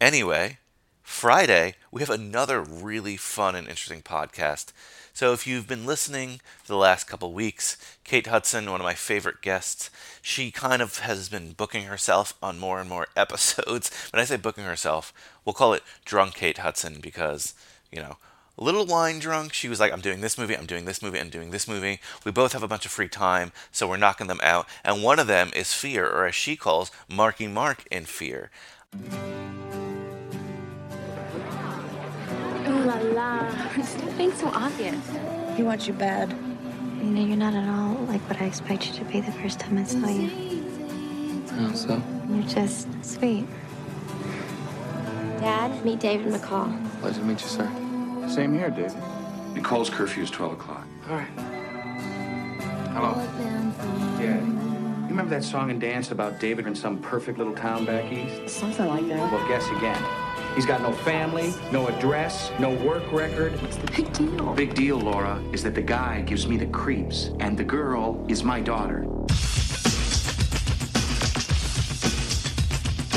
Anyway, Friday, we have another really fun and interesting podcast. So, if you've been listening for the last couple weeks, Kate Hudson, one of my favorite guests, she kind of has been booking herself on more and more episodes. When I say booking herself, we'll call it Drunk Kate Hudson because, you know, a little wine drunk. She was like, I'm doing this movie, I'm doing this movie, I'm doing this movie. We both have a bunch of free time, so we're knocking them out. And one of them is Fear, or as she calls, Marky Mark in Fear. La la. Stop being so obvious. He wants you bad. You know, you're not at all like what I expect you to be the first time I saw you. How so? You're just sweet. Dad, meet David McCall. Pleasure to meet you, sir. Same here, David. Nicole's curfew is 12 o'clock. All right. Hello. Yeah. You remember that song and dance about David in some perfect little town back east? Something like that. Well, guess again. He's got no family, no address, no work record. What's the big deal? Big deal, Laura, is that the guy gives me the creeps, and the girl is my daughter.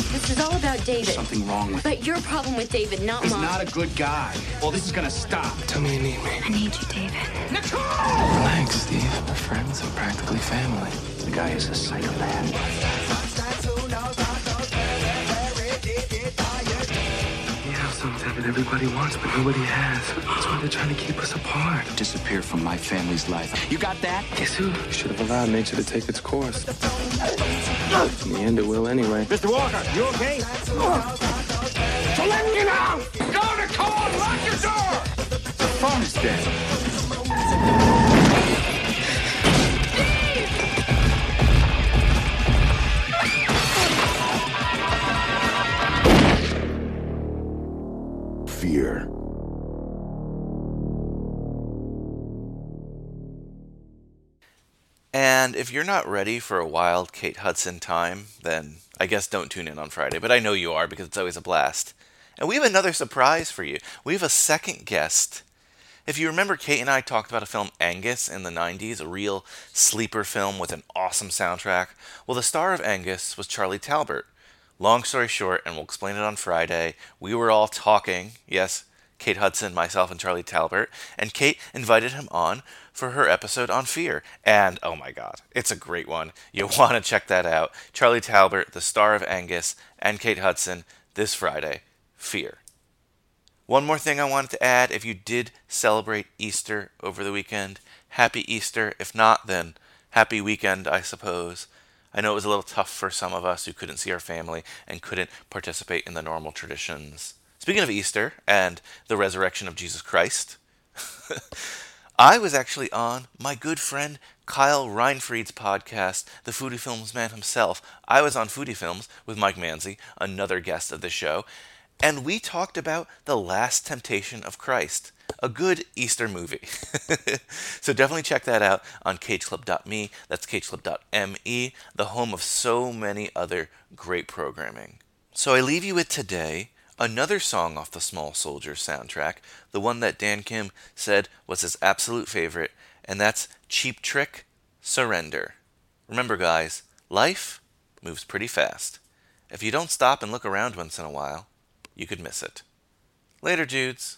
This is all about David. Something wrong with But your problem with David, not He's mine. not a good guy. Well, this is gonna stop. Tell me you need me. I need you, David. Nicole! Relax, Steve. We're friends and practically family. The guy is a psychopath. Everybody wants, but nobody has. That's why they're trying to keep us apart. Disappear from my family's life. You got that? Guess who? You should have allowed nature to take its course. In the end, it will anyway. Mr. Walker, you okay? So let me know! Go to call! Lock your door! The phone is dead. Fear. And if you're not ready for a wild Kate Hudson time, then I guess don't tune in on Friday. But I know you are because it's always a blast. And we have another surprise for you. We have a second guest. If you remember, Kate and I talked about a film Angus in the 90s, a real sleeper film with an awesome soundtrack. Well, the star of Angus was Charlie Talbert. Long story short, and we'll explain it on Friday, we were all talking, yes, Kate Hudson, myself, and Charlie Talbert, and Kate invited him on for her episode on fear. And oh my god, it's a great one. You want to check that out. Charlie Talbert, the star of Angus, and Kate Hudson this Friday. Fear. One more thing I wanted to add if you did celebrate Easter over the weekend, happy Easter. If not, then happy weekend, I suppose. I know it was a little tough for some of us who couldn't see our family and couldn't participate in the normal traditions. Speaking of Easter and the resurrection of Jesus Christ, I was actually on my good friend Kyle Reinfried's podcast, The Foodie Films Man himself. I was on Foodie Films with Mike Manzi, another guest of the show, and we talked about The Last Temptation of Christ, a good Easter movie. so definitely check that out on cageclub.me. That's cageclub.me, the home of so many other great programming. So I leave you with today another song off the Small Soldiers soundtrack, the one that Dan Kim said was his absolute favorite, and that's Cheap Trick Surrender. Remember, guys, life moves pretty fast. If you don't stop and look around once in a while, you could miss it. Later, Judes.